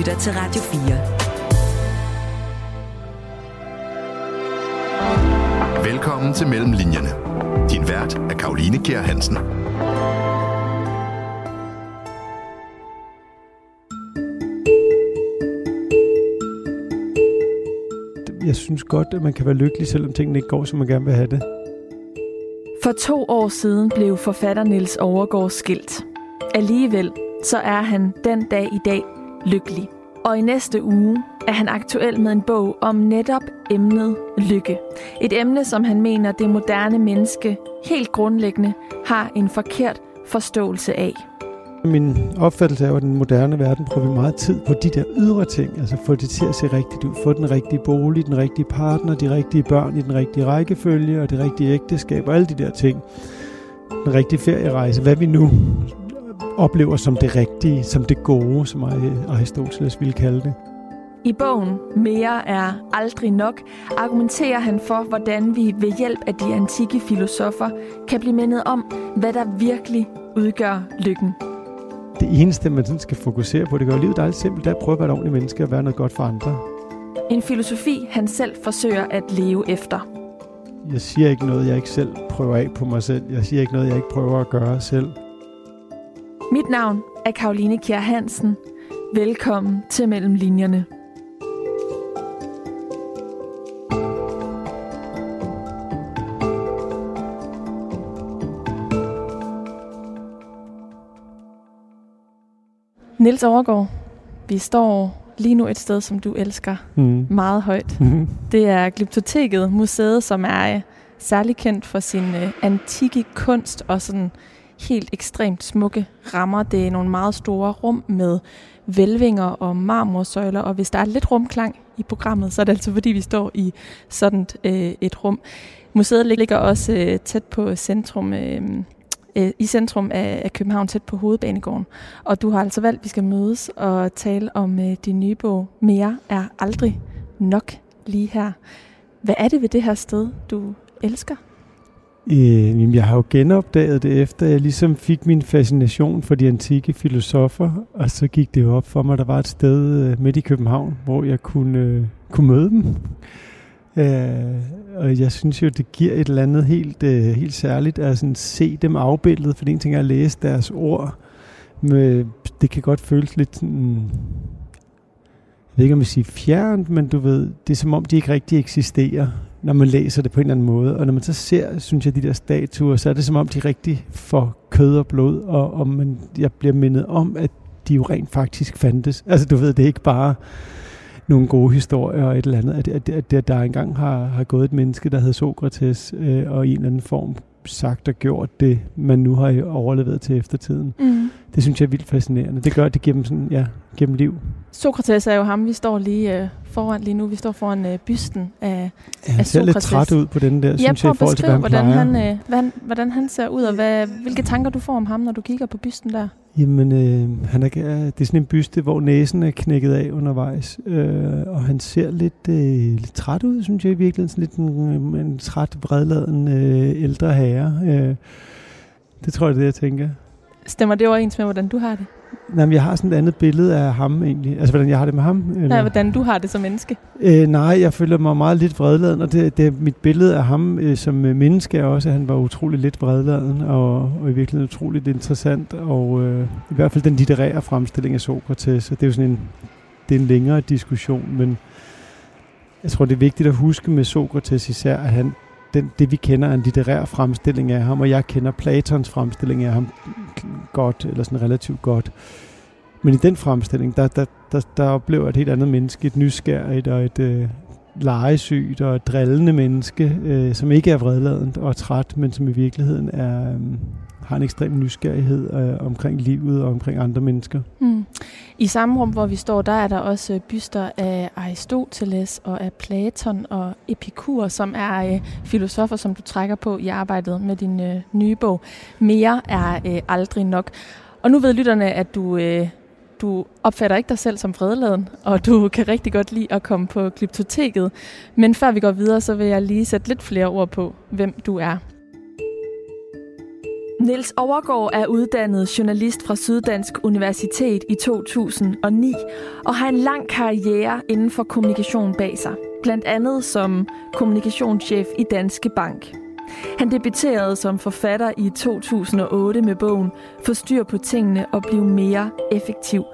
lytter til Radio 4. Velkommen til Mellemlinjerne. Din vært er Karoline Kjær Hansen. Jeg synes godt, at man kan være lykkelig, selvom tingene ikke går, som man gerne vil have det. For to år siden blev forfatter Nils Overgaard skilt. Alligevel så er han den dag i dag lykkelig. Og i næste uge er han aktuel med en bog om netop emnet lykke. Et emne, som han mener, det moderne menneske helt grundlæggende har en forkert forståelse af. Min opfattelse er, at den moderne verden bruger vi meget tid på de der ydre ting, altså få det til at se rigtigt ud, få den rigtige bolig, den rigtige partner, de rigtige børn i den rigtige rækkefølge og det rigtige ægteskab og alle de der ting. Den rigtige ferierejse, hvad vi nu oplever som det rigtige, som det gode, som Aristoteles ville kalde det. I bogen Mere er aldrig nok argumenterer han for, hvordan vi ved hjælp af de antikke filosofer kan blive mindet om, hvad der virkelig udgør lykken. Det eneste, man sådan skal fokusere på, det gør livet dejligt simpelt, det er at prøve at være et ordentligt menneske og være noget godt for andre. En filosofi, han selv forsøger at leve efter. Jeg siger ikke noget, jeg ikke selv prøver af på mig selv. Jeg siger ikke noget, jeg ikke prøver at gøre selv. Mit navn er Karoline Kjær Hansen. Velkommen til Mellem Linjerne. Niels Overgaard, vi står lige nu et sted, som du elsker mm. meget højt. Mm. Det er Glyptoteket, museet, som er øh, særlig kendt for sin uh, antikke kunst og sådan helt ekstremt smukke rammer. Det er nogle meget store rum med velvinger og marmorsøjler, og hvis der er lidt rumklang i programmet, så er det altså fordi, vi står i sådan øh, et rum. Museet ligger også øh, tæt på centrum øh, øh, i centrum af, af København, tæt på Hovedbanegården. Og du har altså valgt, at vi skal mødes og tale om øh, din nye bog, Mere er aldrig nok lige her. Hvad er det ved det her sted, du elsker? Øh, jeg har jo genopdaget det, efter jeg ligesom fik min fascination for de antikke filosofer, og så gik det jo op for mig, at der var et sted øh, midt i København, hvor jeg kunne, øh, kunne møde dem. Øh, og jeg synes jo, det giver et eller andet helt, øh, helt særligt at sådan se dem afbildet, for en ting er at læse deres ord. Med, det kan godt føles lidt sådan, jeg ved ikke om jeg siger fjernt, men du ved, det er som om de ikke rigtig eksisterer, når man læser det på en eller anden måde. Og når man så ser, synes jeg, de der statuer, så er det som om de rigtig får kød og blod, og, og man, jeg bliver mindet om, at de jo rent faktisk fandtes. Altså du ved, det er ikke bare nogle gode historier og et eller andet, at, at, at, at der engang har, har gået et menneske, der hed Sokrates, øh, og i en eller anden form sagt og gjort det, man nu har overlevet til eftertiden. Mm. Det synes jeg er vildt fascinerende. Det gør, at det giver dem, sådan, ja, giver dem liv. Sokrates er jo ham, vi står lige øh, foran lige nu. Vi står foran øh, bysten af, ja, han af ser lidt træt ud på den der, ja, synes jeg, i forhold til, hvad han hvordan han, øh, hvordan, hvordan han ser ud, og hvad, hvilke tanker du får om ham, når du kigger på bysten der? Jamen, øh, han er, øh, det er sådan en byste, hvor næsen er knækket af undervejs, øh, og han ser lidt, øh, lidt træt ud, synes jeg i virkeligheden. Sådan lidt en, en træt, vredladen øh, ældre herre. Øh, det tror jeg, det er det, jeg tænker. Stemmer det overens med, hvordan du har det? Nej, men jeg har sådan et andet billede af ham egentlig. Altså, hvordan jeg har det med ham. Eller? Nej, hvordan du har det som menneske. Øh, nej, jeg føler mig meget lidt vredladen, og det, det mit billede af ham øh, som øh, menneske er også, at han var utrolig lidt vredladen, og, og i virkeligheden utroligt interessant, og øh, i hvert fald den litterære fremstilling af Sokrates, og det er jo sådan en, det er en længere diskussion, men jeg tror, det er vigtigt at huske med Sokrates især, at han den, det vi kender er en litterær fremstilling af ham, og jeg kender Platons fremstilling af ham godt, eller sådan relativt godt. Men i den fremstilling, der, der, der, der oplever et helt andet menneske, et nysgerrigt og et øh, legesygt og et drillende menneske, øh, som ikke er vredladent og træt, men som i virkeligheden er, øh, har en ekstrem nysgerrighed øh, omkring livet og omkring andre mennesker. Mm. I samme rum, hvor vi står, der er der også øh, byster af Aristoteles og af Platon og Epikur, som er øh, filosofer, som du trækker på i arbejdet med din øh, nye bog. Mere er øh, aldrig nok. Og nu ved lytterne, at du... Øh, du opfatter ikke dig selv som fredladen, og du kan rigtig godt lide at komme på Glyptoteket. Men før vi går videre, så vil jeg lige sætte lidt flere ord på, hvem du er. Niels Overgaard er uddannet journalist fra Syddansk Universitet i 2009 og har en lang karriere inden for kommunikation bag sig. Blandt andet som kommunikationschef i Danske Bank. Han debuterede som forfatter i 2008 med bogen Forstyr på tingene og blive mere effektiv,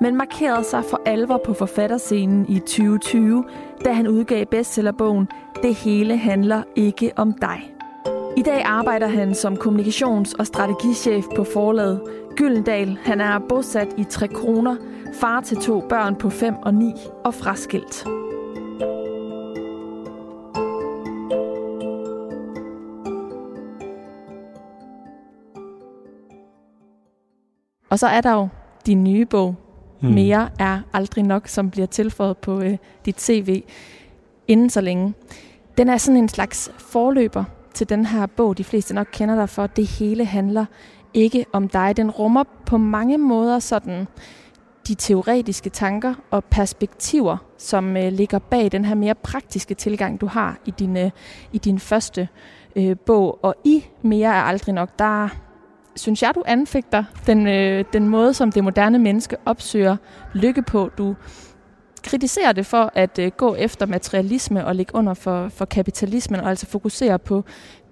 men markerede sig for alvor på forfatterscenen i 2020, da han udgav bestsellerbogen Det hele handler ikke om dig. I dag arbejder han som kommunikations- og strategichef på forlaget Gyldendal. Han er bosat i Tre Kroner, far til to børn på 5 og 9 og fraskilt. Og så er der jo din nye bog, hmm. Mere er aldrig nok, som bliver tilføjet på øh, dit CV inden så længe. Den er sådan en slags forløber til den her bog, de fleste nok kender dig for. Det hele handler ikke om dig. Den rummer på mange måder sådan de teoretiske tanker og perspektiver, som øh, ligger bag den her mere praktiske tilgang, du har i din, øh, i din første øh, bog. Og i Mere er aldrig nok, der synes jeg, du anfægter den, øh, den måde, som det moderne menneske opsøger lykke på. Du kritiserer det for at øh, gå efter materialisme og ligge under for, for kapitalismen, og altså fokusere på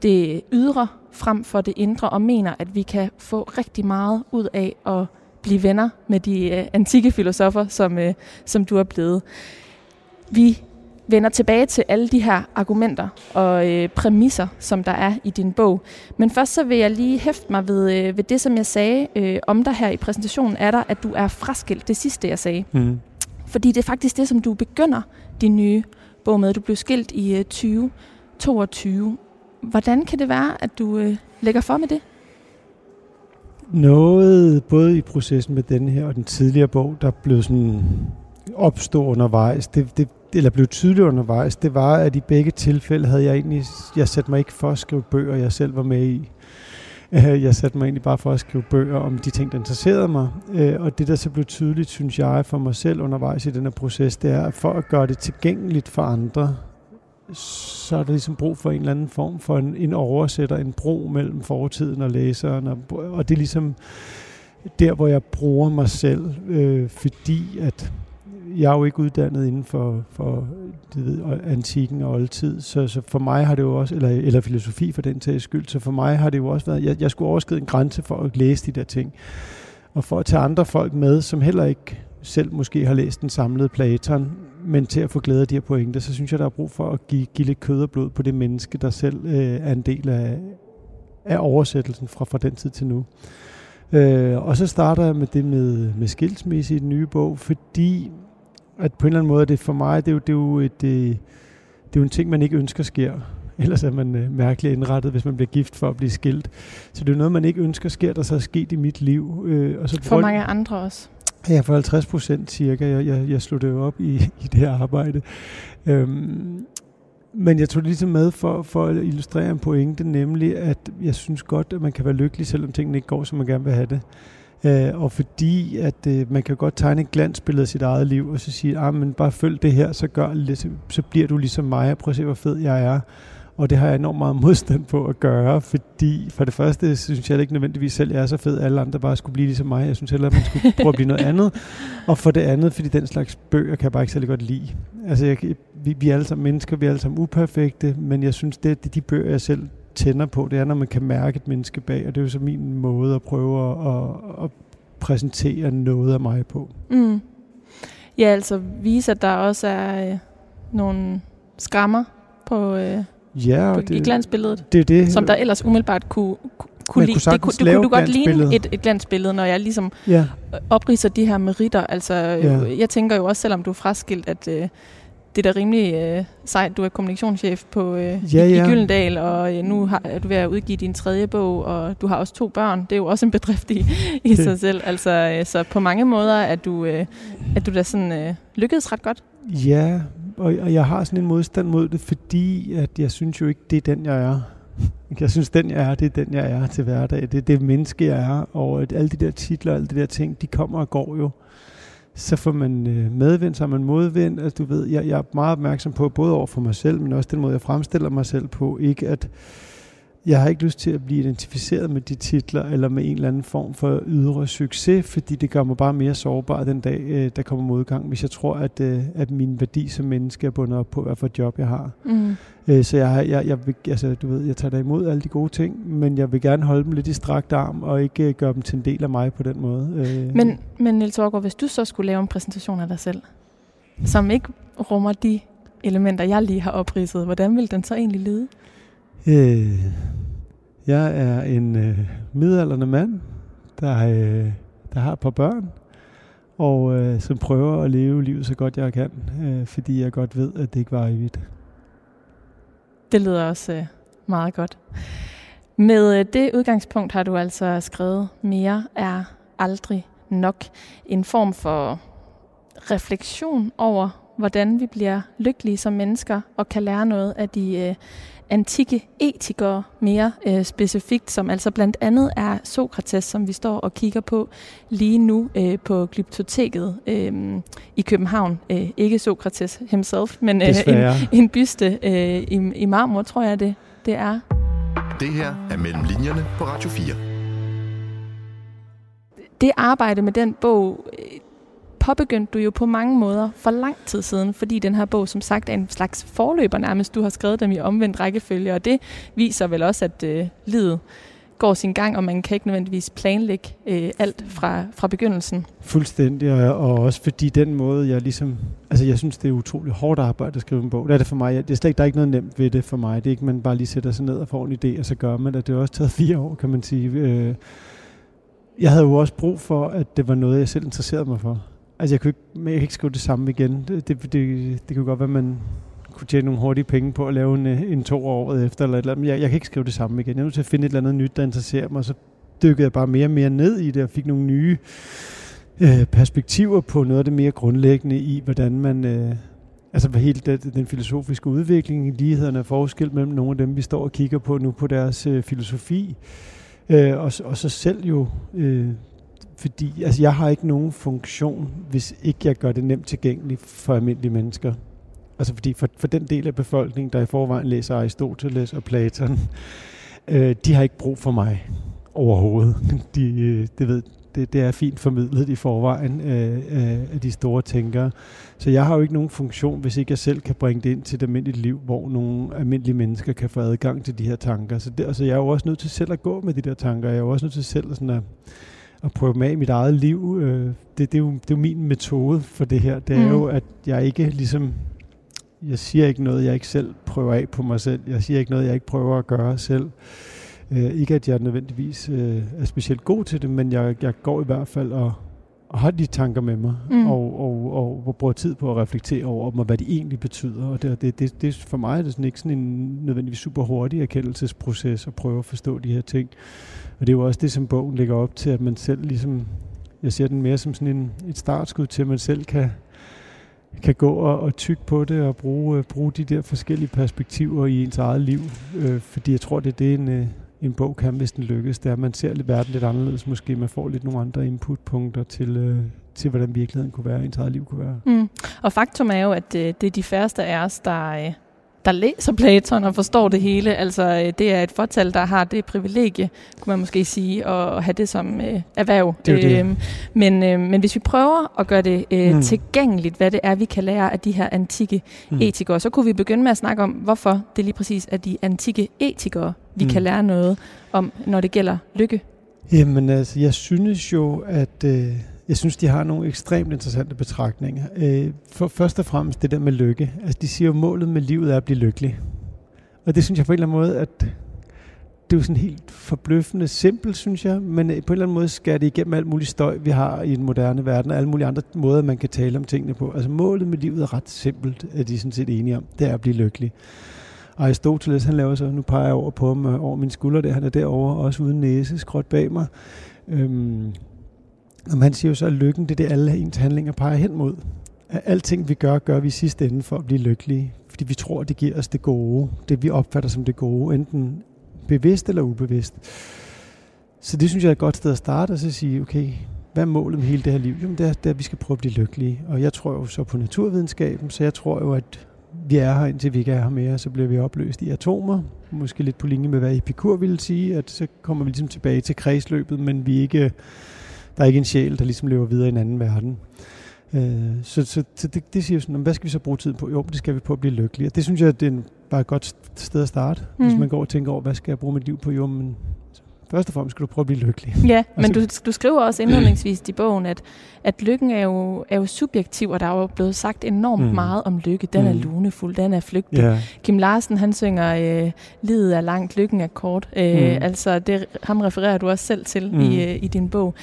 det ydre frem for det indre, og mener, at vi kan få rigtig meget ud af at blive venner med de øh, antikke filosofer, som, øh, som du er blevet. Vi vender tilbage til alle de her argumenter og øh, præmisser, som der er i din bog. Men først så vil jeg lige hæfte mig ved, øh, ved det, som jeg sagde øh, om dig her i præsentationen, er der, at du er fraskilt. Det sidste, jeg sagde. Mm. Fordi det er faktisk det, som du begynder din nye bog med. Du blev skilt i øh, 2022. Hvordan kan det være, at du øh, lægger for med det? Noget, både i processen med den her og den tidligere bog, der blev sådan opstå undervejs. Det, det, eller blev tydeligt undervejs, det var, at i begge tilfælde havde jeg egentlig, jeg satte mig ikke for at skrive bøger, jeg selv var med i. Jeg satte mig egentlig bare for at skrive bøger om de ting, der interesserede mig. Øh, og det, der så blev tydeligt, synes jeg, for mig selv undervejs i den her proces, det er, at for at gøre det tilgængeligt for andre, så er der ligesom brug for en eller anden form for en, en oversætter, en bro mellem fortiden og læseren. Og, og det er ligesom der, hvor jeg bruger mig selv, øh, fordi at jeg er jo ikke uddannet inden for, for det ved, antikken og oldtid, så, så for mig har det jo også, eller, eller filosofi for den tages skyld, så for mig har det jo også været, jeg, jeg skulle overskride en grænse for at læse de der ting, og for at tage andre folk med, som heller ikke selv måske har læst den samlede Platon, men til at få glæde af de her pointer, så synes jeg, der er brug for at give, give lidt kød og blod på det menneske, der selv øh, er en del af, af oversættelsen fra, fra den tid til nu. Øh, og så starter jeg med det med, med skilsmisse i den nye bog, fordi at på en eller anden måde, det for mig, det er jo, det er jo, et, det, det er jo en ting, man ikke ønsker sker. Ellers er man øh, mærkeligt indrettet, hvis man bliver gift for at blive skilt. Så det er noget, man ikke ønsker sker, der så er sket i mit liv. Øh, og så for mange andre også. Ja, for 50 procent cirka. Jeg, jeg, jeg jo op i, i det her arbejde. Øhm, men jeg tog det ligesom med for, for at illustrere en pointe, nemlig at jeg synes godt, at man kan være lykkelig, selvom tingene ikke går, som man gerne vil have det. Øh, og fordi at øh, man kan godt tegne et glansbillede af sit eget liv, og så sige, ah, men bare følg det her, så, gør, så, så bliver du ligesom mig, og prøv at se, hvor fed jeg er. Og det har jeg enormt meget modstand på at gøre, fordi for det første synes jeg ikke nødvendigvis selv, jeg er så fed, at alle andre bare skulle blive ligesom mig. Jeg synes heller, at man skulle prøve at blive noget andet. Og for det andet, fordi den slags bøger kan jeg bare ikke særlig godt lide. Altså, jeg, vi, vi er alle sammen mennesker, vi er alle sammen uperfekte, men jeg synes, det er de bøger, jeg selv tænder på, det er, når man kan mærke et menneske bag, og det er jo så min måde at prøve at, at, at præsentere noget af mig på. Mm. Ja, altså vise, at der også er øh, nogle skrammer på, øh, ja, på det, i glansbilledet, det, det, som der ellers umiddelbart kunne, kunne lide. Det kunne, det kunne du godt ligne et, et glansbillede, når jeg ligesom ja. opriser de her meritter. Altså, ja. jeg tænker jo også, selvom du er fraskilt, at... Øh, det er da rimelig øh, sejt. Du er kommunikationschef på øh, ja, ja. i Gyldendal, og øh, nu har, er du ved at udgive din tredje bog, og du har også to børn. Det er jo også en bedrift i, i sig selv. Altså, øh, så på mange måder er du, øh, er du da sådan øh, lykkedes ret godt. Ja, og, og jeg har sådan en modstand mod det, fordi at jeg synes jo ikke, det er den, jeg er. Jeg synes, den jeg er, det er den, jeg er til hverdag. Det er det menneske, jeg er. Og at alle de der titler, alle de der ting, de kommer og går jo så får man øh, medvind, så har man modvind. Altså, du ved, jeg, jeg er meget opmærksom på, både over for mig selv, men også den måde, jeg fremstiller mig selv på, ikke at, jeg har ikke lyst til at blive identificeret med de titler, eller med en eller anden form for ydre succes, fordi det gør mig bare mere sårbar den dag, øh, der kommer modgang, hvis jeg tror, at, øh, at min værdi som menneske er bundet op på, hvad for et job jeg har. Mm. Øh, så jeg, jeg, jeg, vil, altså, du ved, jeg tager da imod alle de gode ting, men jeg vil gerne holde dem lidt i strakt arm, og ikke gøre dem til en del af mig på den måde. Men, men Niels Aargaard, hvis du så skulle lave en præsentation af dig selv, som ikke rummer de elementer, jeg lige har opridset, hvordan vil den så egentlig lyde? Øh, jeg er en øh, midalderne mand, der, øh, der har et par børn, og øh, som prøver at leve livet så godt jeg kan, øh, fordi jeg godt ved, at det ikke var evigt. Det lyder også øh, meget godt. Med øh, det udgangspunkt har du altså skrevet, mere er aldrig nok. En form for refleksion over, hvordan vi bliver lykkelige som mennesker og kan lære noget af de øh, antikke etikere mere øh, specifikt, som altså blandt andet er Sokrates, som vi står og kigger på lige nu øh, på Glyptoteket øh, i København. Øh, ikke Sokrates himself, men øh, en, en byste øh, i, i marmor, tror jeg det, det er. Det her er Mellem Linjerne på Radio 4. Det arbejde med den bog, øh, påbegyndte du jo på mange måder for lang tid siden, fordi den her bog som sagt er en slags forløber nærmest. Du har skrevet dem i omvendt rækkefølge, og det viser vel også, at øh, livet går sin gang, og man kan ikke nødvendigvis planlægge øh, alt fra, fra begyndelsen. Fuldstændig, og, også fordi den måde, jeg ligesom... Altså, jeg synes, det er utroligt hårdt arbejde at skrive en bog. Det er det for mig. Det er slet ikke, der er ikke noget nemt ved det for mig. Det er ikke, man bare lige sætter sig ned og får en idé, og så gør man det. Det har også taget fire år, kan man sige. Øh, jeg havde jo også brug for, at det var noget, jeg selv interesserede mig for. Altså, jeg kunne ikke, jeg kan ikke skrive det samme igen. Det, det, det, det kunne godt være, at man kunne tjene nogle hurtige penge på at lave en, øh, en to år året efter, eller et eller andet. Men jeg, jeg kan ikke skrive det samme igen. Jeg er nødt til at finde et eller andet nyt, der interesserer mig, og så dykkede jeg bare mere og mere ned i det, og fik nogle nye øh, perspektiver på noget af det mere grundlæggende i, hvordan man... Øh, altså helt den, den filosofiske udvikling, lighederne og forskel mellem nogle af dem, vi står og kigger på nu på deres øh, filosofi, øh, og, og så selv jo øh, fordi altså, jeg har ikke nogen funktion, hvis ikke jeg gør det nemt tilgængeligt for almindelige mennesker. Altså fordi for, for den del af befolkningen, der i forvejen læser Aristoteles og Platon, øh, de har ikke brug for mig overhovedet. De, øh, det, ved, det, det er fint formidlet i forvejen øh, øh, af de store tænkere. Så jeg har jo ikke nogen funktion, hvis ikke jeg selv kan bringe det ind til et almindeligt liv, hvor nogle almindelige mennesker kan få adgang til de her tanker. Så det, altså, jeg er jo også nødt til selv at gå med de der tanker. Jeg er jo også nødt til selv sådan at at prøve dem af i mit eget liv. Øh, det, det, er jo, det er jo min metode for det her. Det er mm. jo, at jeg ikke ligesom... Jeg siger ikke noget, jeg ikke selv prøver af på mig selv. Jeg siger ikke noget, jeg ikke prøver at gøre selv. Øh, ikke at jeg nødvendigvis øh, er specielt god til det, men jeg, jeg går i hvert fald og, og har de tanker med mig, mm. og, og, og, og bruger tid på at reflektere over dem, og hvad de egentlig betyder. Og det, det, det, det, for mig er det sådan ikke sådan en nødvendigvis super hurtig erkendelsesproces at prøve at forstå de her ting. Og det er jo også det, som bogen lægger op til, at man selv ligesom, jeg ser den mere som sådan en, et startskud til, at man selv kan, kan gå og, og tykke på det og bruge, uh, bruge de der forskellige perspektiver i ens eget liv. Uh, fordi jeg tror, det er det, en, uh, en bog kan, hvis den lykkes. Det er, at man ser lidt verden lidt anderledes måske. Man får lidt nogle andre inputpunkter til, uh, til hvordan virkeligheden kunne være, ens eget liv kunne være. Mm. Og faktum er jo, at uh, det er de færreste af os, der, der læser Platon og forstår det hele. Altså, øh, det er et fortal, der har det privilegie, kunne man måske sige, at have det som øh, erhverv. Det er det. Øhm, men, øh, men hvis vi prøver at gøre det øh, mm. tilgængeligt, hvad det er, vi kan lære af de her antikke mm. etikere, så kunne vi begynde med at snakke om, hvorfor det lige præcis er de antikke etikere, vi mm. kan lære noget om, når det gælder lykke. Jamen altså, jeg synes jo, at... Øh jeg synes, de har nogle ekstremt interessante betragtninger. Øh, for først og fremmest det der med lykke. Altså, de siger jo, at målet med livet er at blive lykkelig. Og det synes jeg på en eller anden måde, at det er jo sådan helt forbløffende simpelt, synes jeg, men øh, på en eller anden måde skal det igennem alt muligt støj, vi har i den moderne verden, og alle mulige andre måder, man kan tale om tingene på. Altså målet med livet er ret simpelt, er de sådan set enige om. Det er at blive lykkelig. Aristoteles, han laver så, nu peger jeg over på ham, øh, over min skulder der, han er derovre, også uden næse, skråt bag mig. Øhm, og man siger jo så, at lykken det er det, alle ens handlinger peger hen mod. At alting vi gør, gør vi i sidste ende for at blive lykkelige. Fordi vi tror, det giver os det gode. Det vi opfatter som det gode, enten bevidst eller ubevidst. Så det synes jeg er et godt sted at starte, og så sige, okay, hvad er målet med hele det her liv? Jamen det er, det er, at vi skal prøve at blive lykkelige. Og jeg tror jo så på naturvidenskaben, så jeg tror jo, at vi er her, indtil vi ikke er her mere, så bliver vi opløst i atomer. Måske lidt på linje med, hvad Epikur ville sige, at så kommer vi ligesom tilbage til kredsløbet, men vi ikke, der er ikke en sjæl, der ligesom lever videre i en anden verden. Øh, så så, så det, det siger sådan, hvad skal vi så bruge tid på? Jo, det skal vi på at blive lykkelige. det synes jeg, det er bare et godt sted at starte, mm. hvis man går og tænker over, hvad skal jeg bruge mit liv på? Jo, men først og fremmest skal du prøve at blive lykkelig. Ja, men du, du skriver også indledningsvis i bogen, at, at lykken er jo, er jo subjektiv, og der er jo blevet sagt enormt mm. meget om lykke. Den mm. er lunefuld, den er flygtig. Yeah. Kim Larsen, han synger, øh, livet er langt, lykken er kort. Øh, mm. Altså, det, ham refererer du også selv til mm. i, øh, i din bog.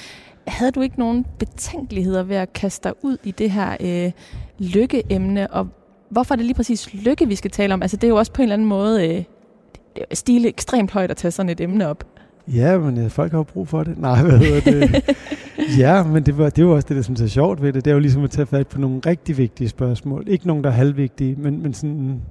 Havde du ikke nogen betænkeligheder ved at kaste dig ud i det her øh, lykkeemne, og hvorfor er det lige præcis lykke, vi skal tale om? Altså, det er jo også på en eller anden måde øh, stile ekstremt højt at tage sådan et emne op. Ja, men ja, folk har jo brug for det. Nej, hvad hedder det? ja, men det, var, det var også det, der synes er sjovt ved det. Det er jo ligesom at tage fat på nogle rigtig vigtige spørgsmål. Ikke nogen, der er halvvigtige, men, men sådan...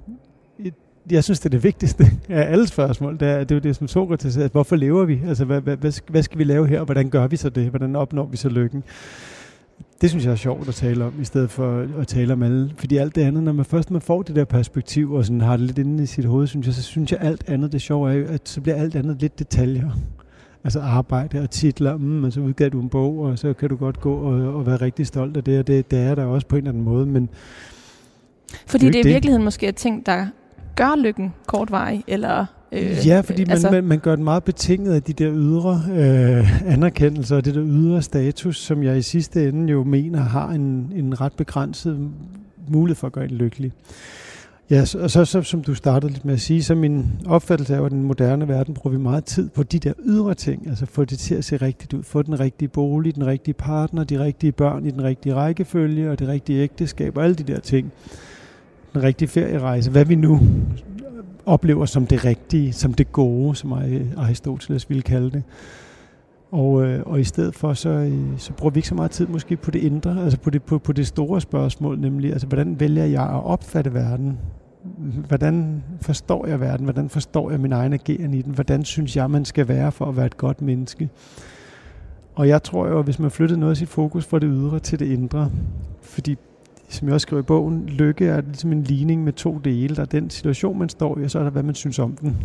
Jeg synes, det er det vigtigste af alle spørgsmål. Det er, det er jo det, som Sokrates sagde. Hvorfor lever vi? Altså, hvad, hvad, hvad skal vi lave her? Hvordan gør vi så det? Hvordan opnår vi så lykken? Det synes jeg er sjovt at tale om, i stedet for at tale om alle. Fordi alt det andet, når man først man får det der perspektiv, og sådan har det lidt inde i sit hoved, synes jeg, så synes jeg alt andet, det sjove er at så bliver alt andet lidt detaljer. Altså arbejde og titler, mm, og så udgav du en bog, og så kan du godt gå og, og være rigtig stolt af det, og det, det er der også på en eller anden måde, men... Fordi det er, det er i virkeligheden måske ting, der gør lykken kortvarig, eller Øh, ja, fordi man, altså, man, man gør det meget betinget af de der ydre øh, anerkendelser og det der ydre status, som jeg i sidste ende jo mener har en, en ret begrænset mulighed for at gøre en lykkelig. Ja, og så, så som du startede lidt med at sige, så min opfattelse af, at den moderne verden bruger vi meget tid på de der ydre ting, altså få det til at se rigtigt ud, få den rigtige bolig, den rigtige partner, de rigtige børn i den rigtige rækkefølge og det rigtige ægteskab og alle de der ting. Den rigtige ferierejse, hvad vi nu oplever som det rigtige, som det gode, som Aristoteles ville kalde det. Og, øh, og i stedet for, så, øh, så bruger vi ikke så meget tid måske på det indre, altså på det, på, på det store spørgsmål, nemlig, altså hvordan vælger jeg at opfatte verden? Hvordan forstår jeg verden? Hvordan forstår jeg min egen ageren i den? Hvordan synes jeg, man skal være for at være et godt menneske? Og jeg tror jo, at hvis man flyttede noget af sit fokus fra det ydre til det indre, fordi som jeg også skriver i bogen, lykke er ligesom en ligning med to dele. Der er den situation, man står i, og så er der, hvad man synes om den.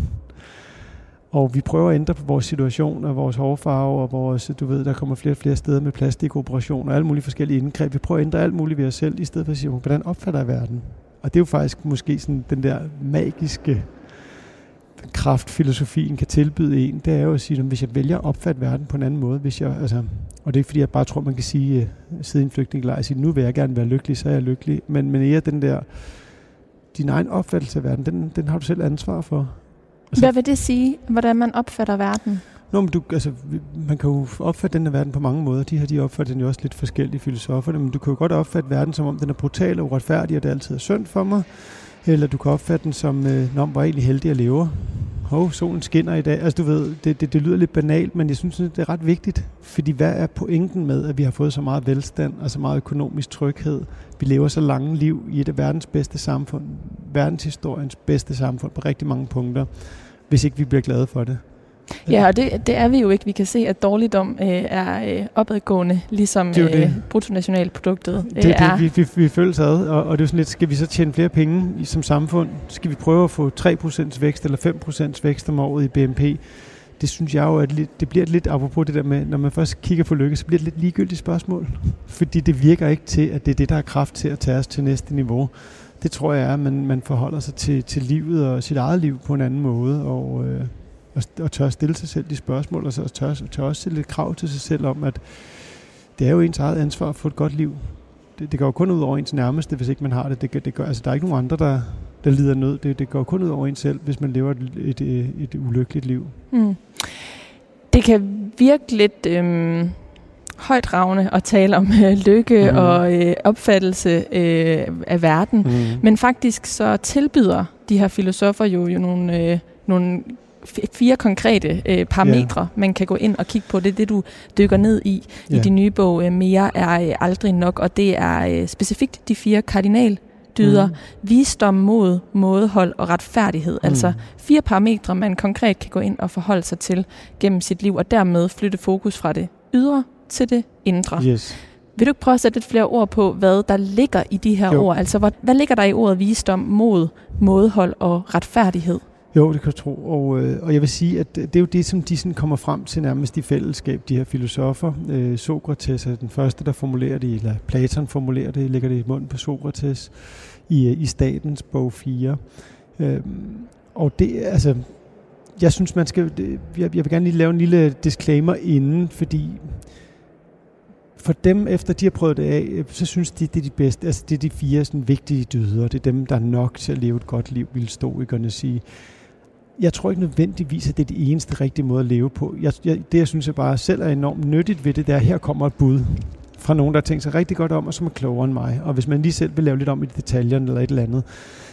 Og vi prøver at ændre på vores situation og vores hårfarve og vores, du ved, der kommer flere og flere steder med plastikoperationer og alle mulige forskellige indgreb. Vi prøver at ændre alt muligt ved os selv, i stedet for at sige, hvordan opfatter jeg verden? Og det er jo faktisk måske sådan den der magiske kraft, filosofien kan tilbyde en, det er jo at sige, at hvis jeg vælger at opfatte verden på en anden måde, hvis jeg, altså, og det er ikke fordi, jeg bare tror, man kan sige, uh, sidde i en flygtningelejr og sige, nu vil jeg gerne være lykkelig, så er jeg lykkelig, men, men er den der, din egen opfattelse af verden, den, den har du selv ansvar for. Altså, Hvad vil det sige, hvordan man opfatter verden? Nå, men du, altså, man kan jo opfatte den her verden på mange måder. De har de opfattet den jo også lidt forskellige filosofer, men du kan jo godt opfatte verden som om, den er brutal og uretfærdig, og det altid er synd for mig. Eller du kan opfatte den som, øh, når var egentlig heldig at leve. Hov, solen skinner i dag. Altså du ved, det, det, det lyder lidt banalt, men jeg synes, det er ret vigtigt. Fordi hvad er pointen med, at vi har fået så meget velstand og så meget økonomisk tryghed? Vi lever så lange liv i et af verdens bedste samfund, verdenshistoriens bedste samfund på rigtig mange punkter, hvis ikke vi bliver glade for det. Ja, og det, det er vi jo ikke. Vi kan se, at dårligdom øh, er øh, opadgående, ligesom det øh, bruttonationalproduktet øh, det, er. Det, vi, vi, vi føles ad, og, og det er sådan lidt, skal vi så tjene flere penge i, som samfund? Skal vi prøve at få 3% vækst eller 5% vækst om året i BNP? Det synes jeg jo, at det bliver lidt, apropos det der med, når man først kigger på lykke, så bliver det lidt ligegyldigt spørgsmål. Fordi det virker ikke til, at det er det, der er kraft til at tage os til næste niveau. Det tror jeg er, at man, man forholder sig til, til livet og sit eget liv på en anden måde. Og, øh, og, og tør stille sig selv de spørgsmål, og så tør, tør også stille lidt krav til sig selv om, at det er jo ens eget ansvar at få et godt liv. Det, det går jo kun ud over ens nærmeste, hvis ikke man har det. det, det gør, altså, der er ikke nogen andre, der, der lider nød. Det, det går kun ud over en selv, hvis man lever et, et, et, et ulykkeligt liv. Mm. Det kan virke lidt øhm, højdragende at tale om øh, lykke mm. og øh, opfattelse øh, af verden. Mm. Men faktisk så tilbyder de her filosofer jo, jo nogle, øh, nogle fire konkrete øh, parametre, yeah. man kan gå ind og kigge på. Det er det, du dykker ned i yeah. i din nye bog, øh, Mere er øh, aldrig nok, og det er øh, specifikt de fire kardinal dyder, mm. visdom, mod, mådehold og retfærdighed. Mm. Altså fire parametre, man konkret kan gå ind og forholde sig til gennem sit liv, og dermed flytte fokus fra det ydre til det indre. Yes. Vil du ikke prøve at sætte lidt flere ord på, hvad der ligger i de her jo. ord? Altså, hvad, hvad ligger der i ordet visdom, mod, mådehold og retfærdighed? Jo, det kan jeg tro. Og, øh, og jeg vil sige, at det er jo det, som de sådan kommer frem til nærmest i fællesskab, de her filosofer. Øh, Sokrates er den første, der formulerer det, eller Platon formulerer det, lægger det i munden på Sokrates i, øh, i statens bog 4. Øh, og det, altså, jeg synes, man skal, jeg, jeg vil gerne lige lave en lille disclaimer inden, fordi for dem, efter de har prøvet det af, øh, så synes de, det er de bedste. Altså, det er de fire sådan, vigtige dyder. Det er dem, der er nok til at leve et godt liv, vil stoikerne sige jeg tror ikke nødvendigvis, at det er det eneste rigtige måde at leve på. Jeg, jeg, det, jeg synes jeg bare selv er enormt nyttigt ved det, det er, at her kommer et bud fra nogen, der har tænkt sig rigtig godt om, og som er klogere end mig. Og hvis man lige selv vil lave lidt om i detaljerne eller et eller andet.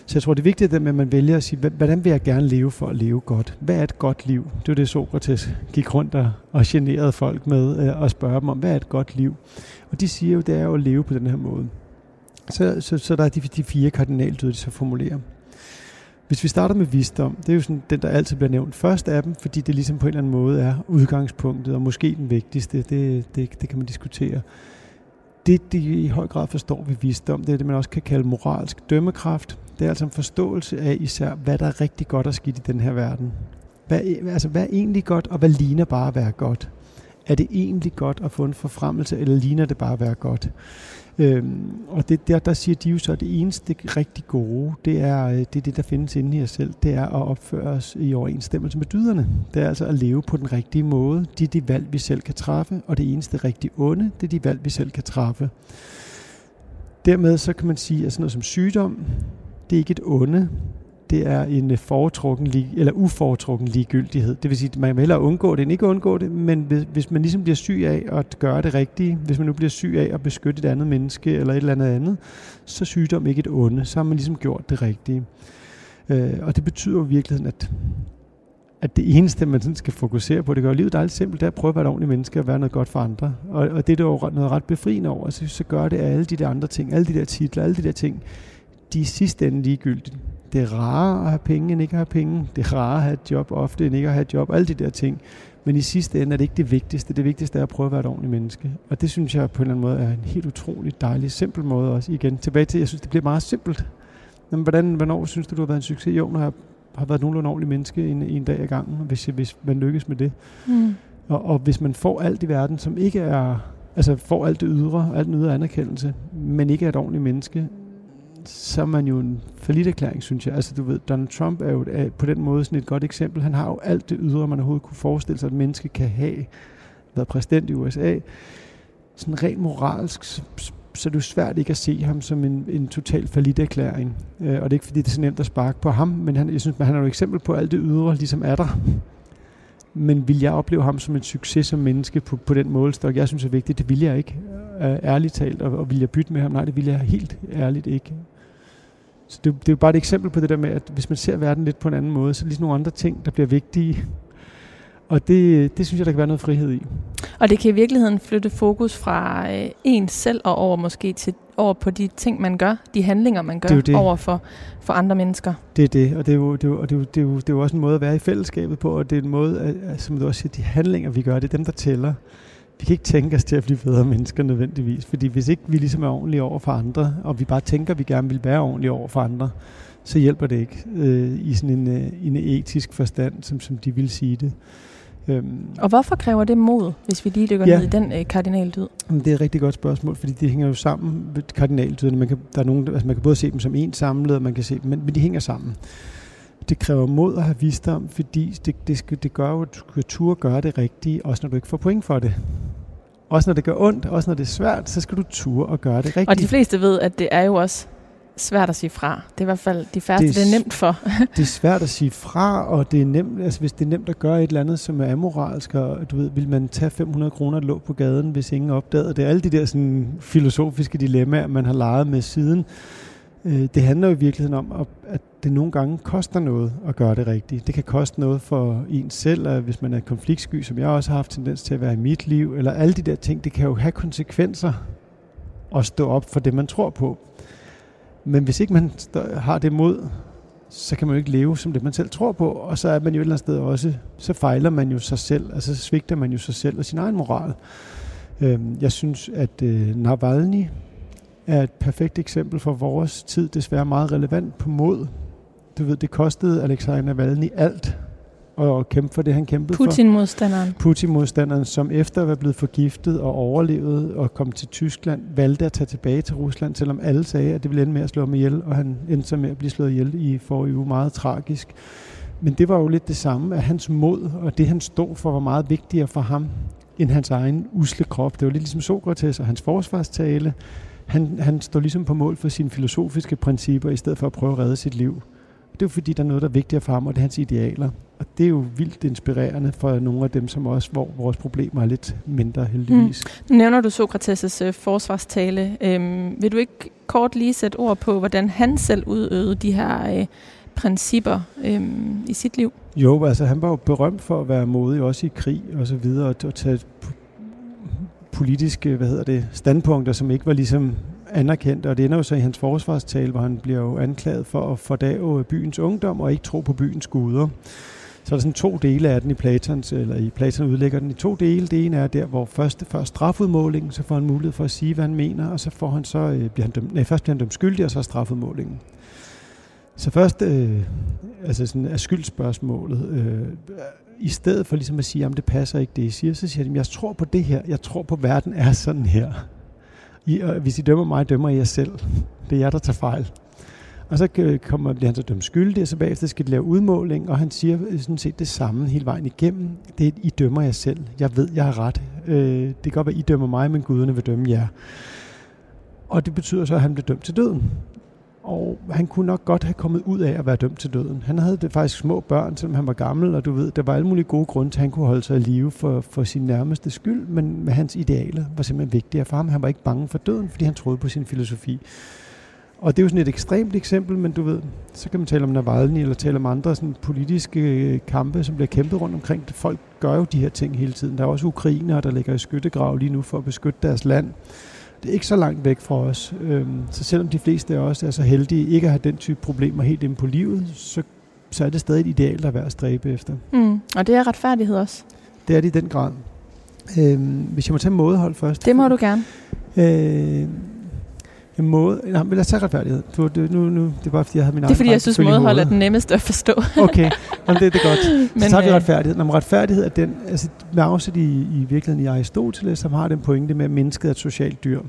Så jeg tror, det er vigtigt, at man vælger at sige, hvordan vil jeg gerne leve for at leve godt? Hvad er et godt liv? Det var det, Sokrates gik rundt og, og generede folk med øh, og spørge dem om, hvad er et godt liv? Og de siger jo, det er jo at leve på den her måde. Så, så, så der er de, de fire kardinaldyder, de så formulerer. Hvis vi starter med visdom, det er jo sådan den, der altid bliver nævnt først af dem, fordi det ligesom på en eller anden måde er udgangspunktet, og måske den vigtigste, det, det, det kan man diskutere. Det, de i høj grad forstår ved visdom, det er det, man også kan kalde moralsk dømmekraft. Det er altså en forståelse af især, hvad der er rigtig godt og skidt i den her verden. Hvad, altså, hvad er egentlig godt, og hvad ligner bare at være godt? Er det egentlig godt at få en forfremmelse, eller ligner det bare at være godt? Øhm, og det, der, der siger de jo så, at det eneste rigtig gode, det er, øh, det er det, der findes inde i os selv. Det er at opføre os i overensstemmelse med dyderne. Det er altså at leve på den rigtige måde. Det er de valg, vi selv kan træffe, og det eneste rigtig onde, det er de valg, vi selv kan træffe. Dermed så kan man sige, at sådan noget som sygdom, det er ikke et onde, det er en foretrukken eller uforetrukken ligegyldighed. Det vil sige, at man vil hellere undgå det, end ikke undgå det, men hvis, hvis man ligesom bliver syg af at gøre det rigtige, hvis man nu bliver syg af at beskytte et andet menneske eller et eller andet andet, så er sygdom ikke et onde, så har man ligesom gjort det rigtige. Øh, og det betyder jo i virkeligheden, at, at det eneste, man sådan skal fokusere på, det gør livet dejligt simpelt, det er at prøve at være et ordentligt menneske og være noget godt for andre. Og, og det er jo noget ret befriende over, så, så gør det at alle de der andre ting, alle de der titler, alle de der ting, de er sidste ende ligegyldige. Det er rarere at have penge, end ikke at have penge. Det er rarere at have et job ofte, end ikke at have et job. Alle de der ting. Men i sidste ende er det ikke det vigtigste. Det vigtigste er at prøve at være et ordentligt menneske. Og det synes jeg på en eller anden måde er en helt utrolig dejlig, simpel måde også. Igen, tilbage til, jeg synes, det bliver meget simpelt. Men hvordan, hvornår synes du, du har været en succes? Jo, når jeg har været nogenlunde ordentlig menneske en, en dag ad gangen, hvis, hvis man lykkes med det. Mm. Og, og hvis man får alt i verden, som ikke er, altså får alt det ydre, alt den ydre anerkendelse, men ikke er et ordentligt menneske, så er man jo en erklæring, synes jeg. Altså, du ved, Donald Trump er jo er på den måde sådan et godt eksempel. Han har jo alt det ydre, man overhovedet kunne forestille sig, at et menneske kan have. Været præsident i USA. Sådan rent moralsk, så, er det jo svært ikke at se ham som en, en total erklæring. Øh, og det er ikke, fordi det er så nemt at sparke på ham, men han, jeg synes, han er jo et eksempel på, at alt det ydre ligesom er der. Men vil jeg opleve ham som en succes som menneske på, på den målestok, jeg synes er vigtigt? Det vil jeg ikke, øh, ærligt talt. Og, og vil jeg bytte med ham? Nej, det vil jeg helt ærligt ikke. Så det, det er jo bare et eksempel på det der med, at hvis man ser verden lidt på en anden måde, så er det ligesom nogle andre ting, der bliver vigtige. Og det, det synes jeg, der kan være noget frihed i. Og det kan i virkeligheden flytte fokus fra øh, en selv og over måske til over på de ting, man gør, de handlinger, man gør det det. over for, for andre mennesker. Det er det, og det er, jo, det, er jo, det, er jo, det, er jo, det er jo også en måde at være i fællesskabet på, og det er en måde, at, som du også siger, de handlinger, vi gør, det er dem, der tæller. Vi kan ikke tænke os til at blive bedre mennesker nødvendigvis, fordi hvis ikke vi ligesom er ordentlige over for andre, og vi bare tænker, at vi gerne vil være ordentlige over for andre, så hjælper det ikke øh, i sådan en, øh, en etisk forstand, som, som de vil sige det. Øhm, og hvorfor kræver det mod, hvis vi lige dykker ja, ned i den øh, kardinaldyd? Det er et rigtig godt spørgsmål, fordi de hænger jo sammen med kardinaldyderne. Man kan, der er nogen, altså man kan både se dem som en samlet, og man kan se dem, men, men de hænger sammen. Det kræver mod at have visdom, fordi det, det, skal, det gør jo, at du kan turde gøre det rigtige, også når du ikke får point for det. Også når det gør ondt, også når det er svært, så skal du ture og gøre det rigtigt. Og de fleste ved, at det er jo også svært at sige fra. Det er i hvert fald de færreste, det er, det er nemt for. det er svært at sige fra, og det er nemt, altså hvis det er nemt at gøre et eller andet, som er amoralsk, og du ved, vil man tage 500 kroner lå på gaden, hvis ingen opdagede det. Alle de der sådan, filosofiske dilemmaer, man har leget med siden. Øh, det handler jo i virkeligheden om, at det nogle gange koster noget at gøre det rigtigt. Det kan koste noget for en selv, hvis man er konfliktsky, som jeg også har haft tendens til at være i mit liv, eller alle de der ting, det kan jo have konsekvenser at stå op for det, man tror på. Men hvis ikke man har det mod, så kan man jo ikke leve som det, man selv tror på. Og så er man jo et eller andet sted også, så fejler man jo sig selv, altså så svigter man jo sig selv og sin egen moral. Øhm, jeg synes, at øh, Navalny er et perfekt eksempel for vores tid, desværre meget relevant på mod. Du ved, det kostede Alexei Navalny alt at kæmpe for det, han kæmpede Putin-modstanderen. for. Putin-modstanderen. som efter at være blevet forgiftet og overlevet og kom til Tyskland, valgte at tage tilbage til Rusland, selvom alle sagde, at det ville ende med at slå ham ihjel, og han endte så med at blive slået ihjel i forrige uge. Meget tragisk. Men det var jo lidt det samme, at hans mod og det, han stod for, var meget vigtigere for ham, end hans egen usle krop. Det var lidt ligesom Sokrates og hans forsvarstale. Han, han står ligesom på mål for sine filosofiske principper, i stedet for at prøve at redde sit liv. Det er jo fordi, der er noget, der er vigtigere for ham, og det er hans idealer. Og det er jo vildt inspirerende for nogle af dem, som også, hvor vores problemer er lidt mindre heldigvis. Mm. Nu nævner du Sokrates' øh, forsvarstale. Øhm, vil du ikke kort lige sætte ord på, hvordan han selv udøvede de her øh, principper øhm, i sit liv? Jo, altså han var jo berømt for at være modig, også i krig og så videre, og at tage politiske hvad hedder det, standpunkter, som ikke var ligesom anerkendt, og det ender jo så i hans forsvarstale, hvor han bliver jo anklaget for at fordage byens ungdom og ikke tro på byens guder. Så er der sådan to dele af den i Platons, eller i Platon udlægger den i to dele. Det ene er der, hvor først, før strafudmålingen, så får han mulighed for at sige, hvad han mener, og så får han så, øh, bliver han dømt, nej, først bliver han dømt skyldig, og så strafudmålingen. Så først, øh, altså sådan er skyldspørgsmålet, øh, i stedet for ligesom at sige, at det passer ikke det, I siger, så siger de, jeg tror på det her, jeg tror på, at verden er sådan her. I, og hvis I dømmer mig, dømmer I jer selv. Det er jer, der tager fejl. Og så øh, kommer, bliver han så dømt skyldig, og så bagefter skal de lave udmåling, og han siger øh, sådan set det samme hele vejen igennem. Det er, I dømmer jer selv. Jeg ved, jeg har ret. Øh, det kan godt være, I dømmer mig, men guderne vil dømme jer. Og det betyder så, at han bliver dømt til døden. Og han kunne nok godt have kommet ud af at være dømt til døden. Han havde det faktisk små børn, selvom han var gammel, og du ved, der var alle mulige gode grunde til, at han kunne holde sig i live for, for sin nærmeste skyld, men med hans idealer var simpelthen vigtigere for ham. Han var ikke bange for døden, fordi han troede på sin filosofi. Og det er jo sådan et ekstremt eksempel, men du ved, så kan man tale om Navalny, eller tale om andre sådan politiske øh, kampe, som bliver kæmpet rundt omkring. Folk gør jo de her ting hele tiden. Der er også ukrainere, der ligger i skyttegrav lige nu for at beskytte deres land det er ikke så langt væk fra os. Øhm, så selvom de fleste af os er så heldige ikke at have den type problemer helt inde på livet, så, så er det stadig et ideal, der er værd at stræbe efter. Mm. Og det er retfærdighed også. Det er det i den grad. Øhm, hvis jeg må tage mådehold først. Det må du gerne. Øh, måde... Nej, men lad os tage retfærdighed. Du, det, nu, nu, det er bare, fordi jeg havde min Det er, fordi jeg synes, mådehold er den nemmeste at forstå. okay, Jamen, det, det er godt. Men, så tager vi øh, retfærdighed. Når retfærdighed er den... Altså, med afsæt i, i virkeligheden i Aristoteles, som har den pointe med, at mennesket er et socialt dyr.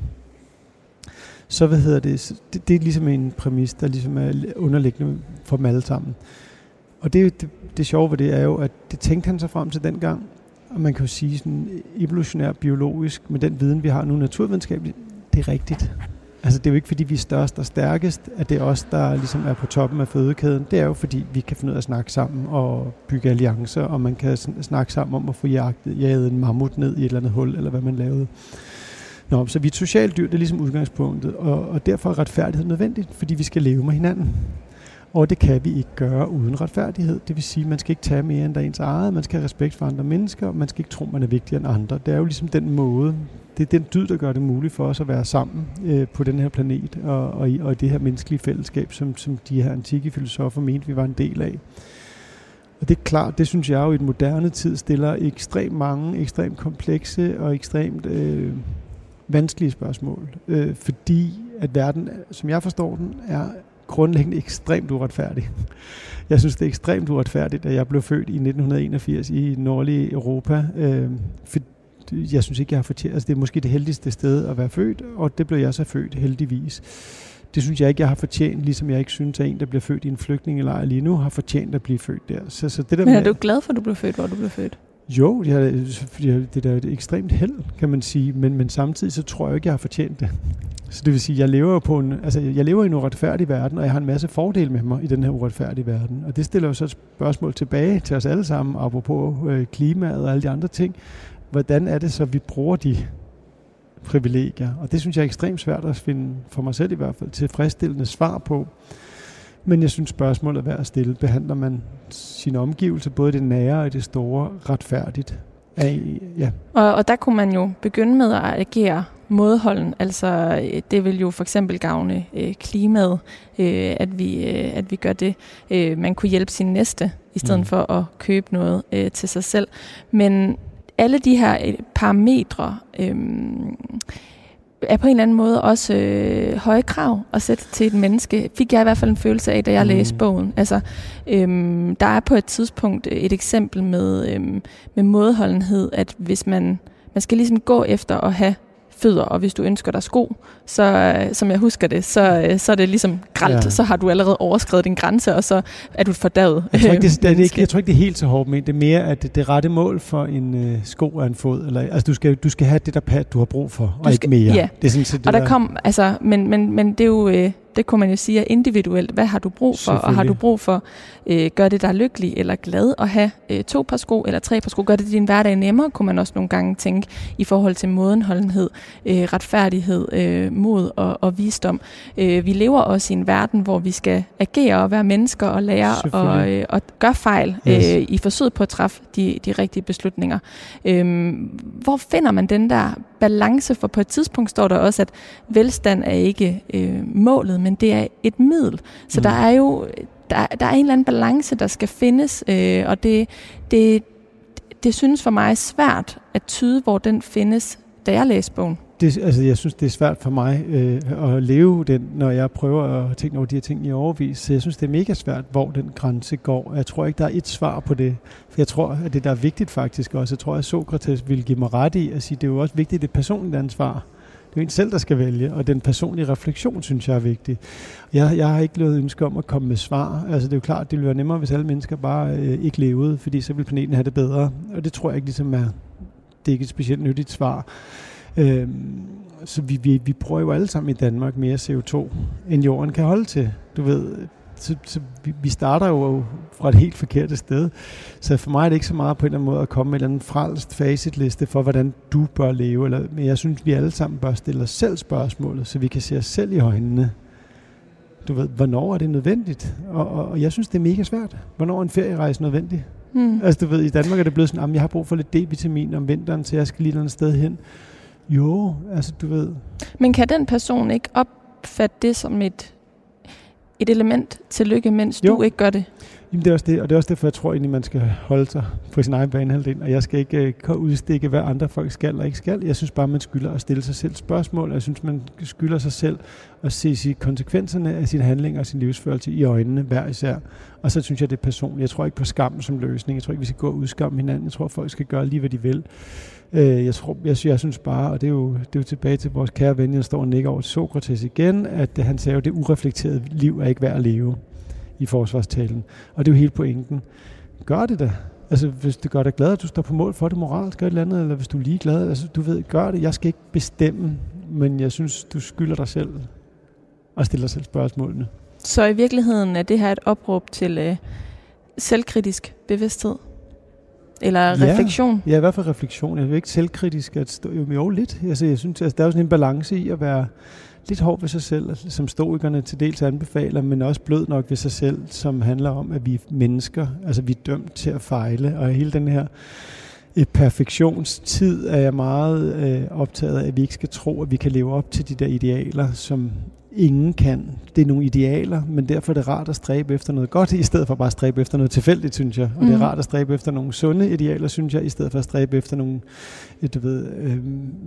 Så hvad hedder det, det? Det er ligesom en præmis, der ligesom er underliggende for dem alle sammen. Og det, det, det sjove ved det er jo, at det tænkte han sig frem til dengang. Og man kan jo sige sådan evolutionær biologisk, med den viden, vi har nu naturvidenskabeligt, det er rigtigt. Altså det er jo ikke fordi vi er størst og stærkest, at det er os, der ligesom er på toppen af fødekæden. Det er jo fordi vi kan finde ud af at snakke sammen og bygge alliancer, og man kan snakke sammen om at få jagtet, jaget en mammut ned i et eller andet hul, eller hvad man lavede. Nå, så vi er et socialt dyr, det er ligesom udgangspunktet, og, og derfor er retfærdighed nødvendigt, fordi vi skal leve med hinanden. Og det kan vi ikke gøre uden retfærdighed. Det vil sige, at man skal ikke tage mere end der ens eget, man skal have respekt for andre mennesker, og man skal ikke tro, man er vigtigere end andre. Det er jo ligesom den måde, det er den dyd, der gør det muligt for os at være sammen øh, på den her planet, og, og, i, og i det her menneskelige fællesskab, som, som de her antikke filosofer mente, vi var en del af. Og det er klart, det synes jeg jo i den moderne tid stiller ekstremt mange, ekstremt komplekse og ekstremt øh, vanskelige spørgsmål. Øh, fordi at verden, som jeg forstår den, er grundlæggende ekstremt uretfærdig. Jeg synes, det er ekstremt uretfærdigt, at jeg blev født i 1981 i nordlige Europa. Øh, for jeg synes ikke, jeg har fortjent. Altså, det er måske det heldigste sted at være født, og det blev jeg så født heldigvis. Det synes jeg ikke, jeg har fortjent, ligesom jeg ikke synes, at en, der bliver født i en flygtningelejr lige nu, har fortjent at blive født der. Så, så det der Men er du glad for, at du blev født, hvor du blev født? Jo, det er, det er et ekstremt held, kan man sige, men, men samtidig så tror jeg ikke, jeg har fortjent det. Så det vil sige, jeg lever på en, altså jeg lever i en uretfærdig verden, og jeg har en masse fordele med mig i den her uretfærdige verden. Og det stiller jo så et spørgsmål tilbage til os alle sammen, apropos øh, klimaet og alle de andre ting. Hvordan er det så, vi bruger de privilegier? Og det synes jeg er ekstremt svært at finde, for mig selv i hvert fald, tilfredsstillende svar på. Men jeg synes, spørgsmålet er værd at stille. Behandler man sin omgivelse, både det nære og det store, retfærdigt? Ja. Og, og der kunne man jo begynde med at agere modholden. Altså, det vil jo for eksempel gavne øh, klimaet, øh, at, vi, øh, at vi gør det. Øh, man kunne hjælpe sin næste, i stedet mm. for at købe noget øh, til sig selv. Men alle de her øh, parametre øh, er på en eller anden måde også øh, høje krav at sætte til et menneske. Fik jeg i hvert fald en følelse af, da jeg mm. læste bogen. Altså, øhm, der er på et tidspunkt et eksempel med, øhm, med modholdenhed, at hvis man, man skal ligesom gå efter at have fødder, og hvis du ønsker dig sko, så som jeg husker det, så, så er det ligesom gralt, ja. så har du allerede overskrevet din grænse, og så er du fordavet. Jeg tror ikke, det, det, det, jeg tror ikke, det er helt så hårdt, men det er mere, at det, det rette mål for en øh, sko er en fod. Eller, altså, du skal, du skal have det der pad, du har brug for, du og skal, ikke mere. Ja. Det er sådan, så det og der, der kom, altså, men, men, men det er jo... Øh, det kunne man jo sige er individuelt. Hvad har du brug for? Og har du brug for, øh, gør det dig lykkelig eller glad at have øh, to par sko eller tre par sko? Gør det din hverdag nemmere, kunne man også nogle gange tænke i forhold til modenholdenhed, øh, retfærdighed, øh, mod og, og visdom. Øh, vi lever også i en verden, hvor vi skal agere og være mennesker og lære og, øh, og gøre fejl yes. øh, i forsøget på at træffe de, de rigtige beslutninger. Øh, hvor finder man den der balance? For på et tidspunkt står der også, at velstand er ikke øh, målet, men det er et middel. Så mm. der er jo der, der er en eller anden balance, der skal findes, øh, og det, det, det synes for mig svært at tyde, hvor den findes, da jeg læste bogen. Det, altså, jeg synes, det er svært for mig øh, at leve den, når jeg prøver at tænke over de her ting i overvis. Så jeg synes, det er mega svært, hvor den grænse går. Jeg tror ikke, der er et svar på det. For jeg tror, at det der er vigtigt faktisk også, jeg tror, at Sokrates vil give mig ret i at sige, at det er jo også vigtigt, det er personligt ansvar. Det er jo en selv, der skal vælge, og den personlige refleksion, synes jeg er vigtig. Jeg, jeg har ikke noget ønske om at komme med svar. Altså det er jo klart, det ville være nemmere, hvis alle mennesker bare øh, ikke levede, fordi så ville planeten have det bedre. Og det tror jeg ikke ligesom er, det er ikke et specielt nyttigt svar. Øhm, så vi, vi, vi prøver jo alle sammen i Danmark mere CO2, end jorden kan holde til. Du ved, så, så vi, vi starter jo fra et helt forkert sted. Så for mig er det ikke så meget på en eller anden måde at komme med en eller anden frelst facitliste for, hvordan du bør leve. Eller, men jeg synes, vi alle sammen bør stille os selv spørgsmålet, så vi kan se os selv i øjnene. Du ved, hvornår er det nødvendigt? Og, og, og jeg synes, det er mega svært. Hvornår er en ferierejse nødvendig? Mm. Altså du ved, i Danmark er det blevet sådan, at jeg har brug for lidt D-vitamin om vinteren, så jeg skal lige et andet sted hen. Jo, altså du ved. Men kan den person ikke opfatte det som et et element til lykke, mens jo. du ikke gør det. Jamen det er også det, og det er også derfor, jeg tror egentlig, man skal holde sig på sin egen banehalvdel, og jeg skal ikke øh, udstikke, hvad andre folk skal og ikke skal. Jeg synes bare, man skylder at stille sig selv spørgsmål, og jeg synes, man skylder sig selv at se sig konsekvenserne af sine handlinger og sin livsførelse i øjnene hver især. Og så synes jeg, det er personligt. Jeg tror ikke på skam som løsning. Jeg tror ikke, vi skal gå og udskamme hinanden. Jeg tror, folk skal gøre lige, hvad de vil. Øh, jeg, tror, jeg, jeg synes bare, og det er, jo, det er jo tilbage til vores kære ven, jeg står og nikker over til Sokrates igen, at han sagde jo, at det ureflekterede liv er ikke værd at leve i forsvarstalen. Og det er jo hele pointen. Gør det da. Altså, hvis det gør dig glad, at du står på mål for det moralsk, gør et eller andet, eller hvis du er ligeglad, altså, du ved, gør det. Jeg skal ikke bestemme, men jeg synes, du skylder dig selv at stille dig selv spørgsmålene. Så i virkeligheden er det her et opråb til øh, selvkritisk bevidsthed? Eller ja, refleksion? Ja, i hvert fald refleksion. Jeg er ikke selvkritisk at stå, jo, jo lidt. Altså, jeg synes, altså, der er jo sådan en balance i at være lidt hård ved sig selv, som ligesom stoikerne til dels anbefaler, men også blød nok ved sig selv, som handler om, at vi er mennesker. Altså, vi er dømt til at fejle, og hele den her øh, perfektionstid er jeg meget øh, optaget af, at vi ikke skal tro, at vi kan leve op til de der idealer, som ingen kan. Det er nogle idealer, men derfor er det rart at stræbe efter noget godt, i stedet for bare at stræbe efter noget tilfældigt, synes jeg. Og mm. det er mhm. rart at stræbe efter nogle sunde idealer, synes jeg, i stedet for at stræbe efter nogle du ved, øh,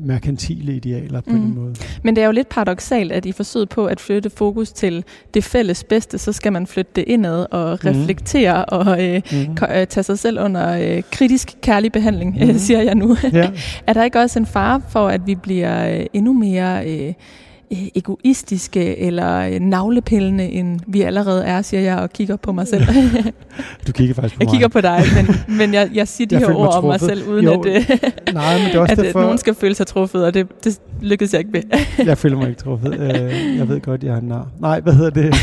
merkantile idealer på mm. en måde. Men det er jo lidt paradoxalt, at i forsøget på at flytte fokus til det fælles bedste, så skal man flytte det indad og mhm. reflektere mm. og øh, mm. tage sig selv under øh, kritisk kærlig behandling, mm. siger jeg nu. Ja. er der ikke også en fare for, at vi bliver øh, endnu mere... Øh, Øh, egoistiske eller øh, navlepillende, end vi allerede er, siger jeg, og kigger på mig selv. du kigger faktisk på mig. Jeg kigger på dig, men, men jeg, jeg siger de jeg her ord om mig selv, uden jo, at, øh, Nej, men det er også at derfor... nogen skal føle sig truffet, og det, det lykkedes jeg ikke med. jeg føler mig ikke truffet. Jeg ved godt, jeg er nar. Nej, hvad hedder det?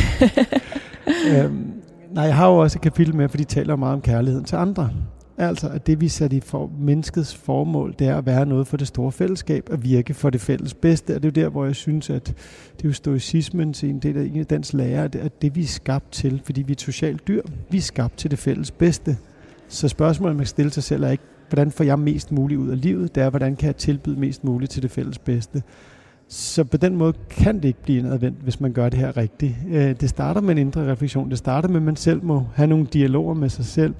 øhm, nej, jeg har jo også et kapitel med, for de taler meget om kærligheden til andre. Altså, at det vi satte i for menneskets formål, det er at være noget for det store fællesskab, at virke for det fælles bedste. Og det er jo der, hvor jeg synes, at det er jo stoicismen til en del af en af lærer, at det vi er skabt til, fordi vi er et socialt dyr, vi er skabt til det fælles bedste. Så spørgsmålet, man kan stille sig selv, er ikke, hvordan får jeg mest muligt ud af livet? Det er, hvordan kan jeg tilbyde mest muligt til det fælles bedste? Så på den måde kan det ikke blive en advent, hvis man gør det her rigtigt. Øh, det starter med en indre refleksion. Det starter med, at man selv må have nogle dialoger med sig selv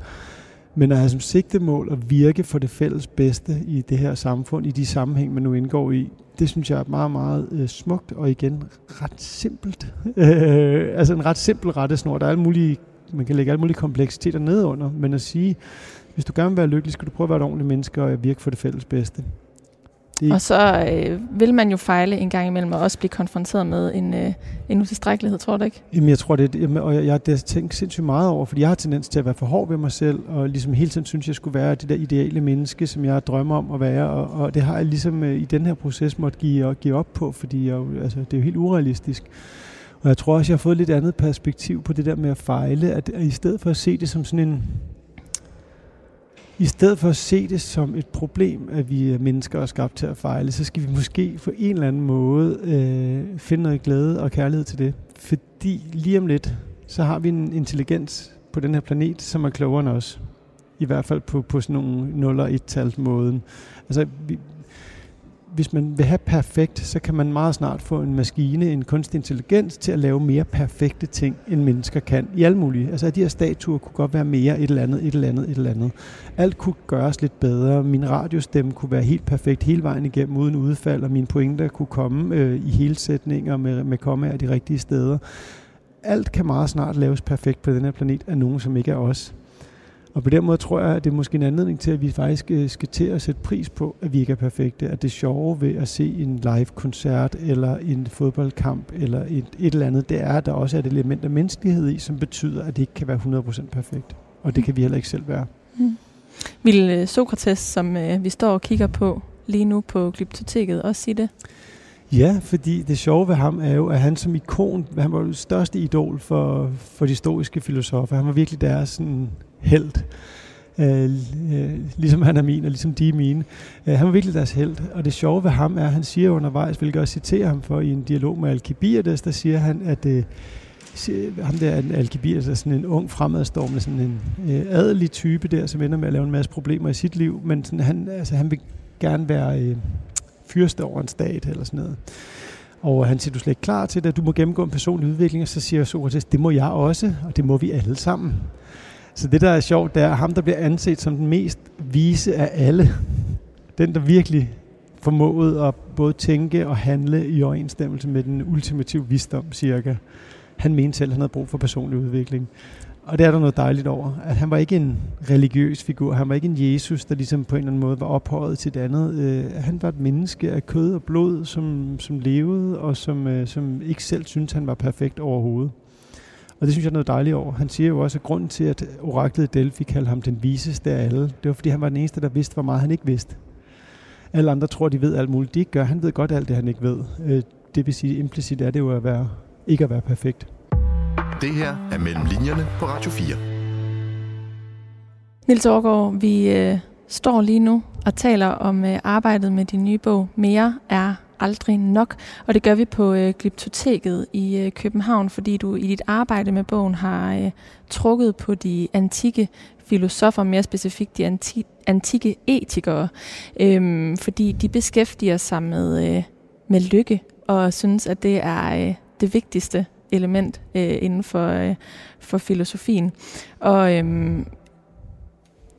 men at have som sigtemål at virke for det fælles bedste i det her samfund, i de sammenhæng, man nu indgår i, det synes jeg er meget, meget øh, smukt, og igen ret simpelt. Øh, altså en ret simpel rettesnor. Der er alle mulige, man kan lægge alle mulige kompleksiteter nedunder, men at sige, hvis du gerne vil være lykkelig, skal du prøve at være et ordentligt menneske og virke for det fælles bedste. Det og så øh, vil man jo fejle en gang imellem, og også blive konfronteret med en, øh, en utilstrækkelighed, tror du ikke? Jamen, jeg tror det, jamen, og jeg, jeg har tænkt sindssygt meget over, fordi jeg har tendens til at være for hård ved mig selv, og ligesom hele tiden synes, jeg skulle være det der ideale menneske, som jeg drømmer om at være, og, og det har jeg ligesom øh, i den her proces måtte give, give op på, fordi jeg, altså, det er jo helt urealistisk. Og jeg tror også, jeg har fået et lidt andet perspektiv på det der med at fejle, at, at i stedet for at se det som sådan en, i stedet for at se det som et problem, at vi er mennesker er skabt til at fejle, så skal vi måske på en eller anden måde øh, finde noget glæde og kærlighed til det. Fordi lige om lidt, så har vi en intelligens på den her planet, som er klogere end os. I hvert fald på, på sådan nogle 0 og 1 måden. Altså, vi, hvis man vil have perfekt, så kan man meget snart få en maskine, en kunstig intelligens, til at lave mere perfekte ting, end mennesker kan. I alle mulige. Altså, de her statuer kunne godt være mere et eller andet, et eller andet, et eller andet. Alt kunne gøres lidt bedre. Min radiostemme kunne være helt perfekt hele vejen igennem, uden udfald, og mine pointer kunne komme øh, i hele sætninger med, med kommaer de rigtige steder. Alt kan meget snart laves perfekt på den her planet af nogen, som ikke er os. Og på den måde tror jeg, at det er måske en anledning til, at vi faktisk øh, skal til at sætte pris på, at vi ikke er perfekte. At det sjove ved at se en live-koncert, eller en fodboldkamp, eller et, et eller andet, det er, at der også er et element af menneskelighed i, som betyder, at det ikke kan være 100% perfekt. Og det kan vi heller ikke selv være. Mm. Vil øh, Sokrates, som øh, vi står og kigger på lige nu på Glyptoteket, også sige det? Ja, fordi det sjove ved ham er jo, at han som ikon, han var jo det største idol for, for de historiske filosofer. Han var virkelig deres sådan, held. Øh, øh, ligesom han er min, og ligesom de er mine. Øh, han var virkelig deres held. Og det sjove ved ham er, at han siger undervejs, hvilket jeg også citerer ham for i en dialog med Alkibiades, der siger han, at øh, ham der er er sådan en ung fremadstormende, sådan en øh, adelig type der, som ender med at lave en masse problemer i sit liv, men sådan, han, altså, han vil gerne være øh, fyrste over en stat eller sådan noget. Og han siger, du er slet ikke klar til det, du må gennemgå en personlig udvikling, og så siger Sokrates, det må jeg også, og det må vi alle sammen. Så det, der er sjovt, det er ham, der bliver anset som den mest vise af alle. Den, der virkelig formåede at både tænke og handle i overensstemmelse med den ultimative visdom, cirka. Han mente selv, at han havde brug for personlig udvikling. Og det er der noget dejligt over, at han var ikke en religiøs figur. Han var ikke en Jesus, der ligesom på en eller anden måde var ophøjet til det andet. Øh, han var et menneske af kød og blod, som, som levede, og som, øh, som ikke selv syntes, han var perfekt overhovedet. Og det synes jeg er noget dejligt over. Han siger jo også, at grunden til, at oraklet Delphi kaldte ham den viseste af alle, det var, fordi han var den eneste, der vidste, hvor meget han ikke vidste. Alle andre tror, de ved alt muligt. De ikke gør. Han ved godt alt det, han ikke ved. Øh, det vil sige, implicit er det jo at være, ikke at være perfekt. Det her er Mellem Linjerne på Radio 4. Nils Aargaard, vi øh, står lige nu og taler om øh, arbejdet med din nye bog. Mere er aldrig nok. Og det gør vi på øh, Glyptoteket i øh, København, fordi du i dit arbejde med bogen har øh, trukket på de antikke filosofer, mere specifikt de anti- antikke etikere, øh, fordi de beskæftiger sig med, øh, med lykke og synes, at det er øh, det vigtigste element øh, inden for, øh, for filosofien. Og øh,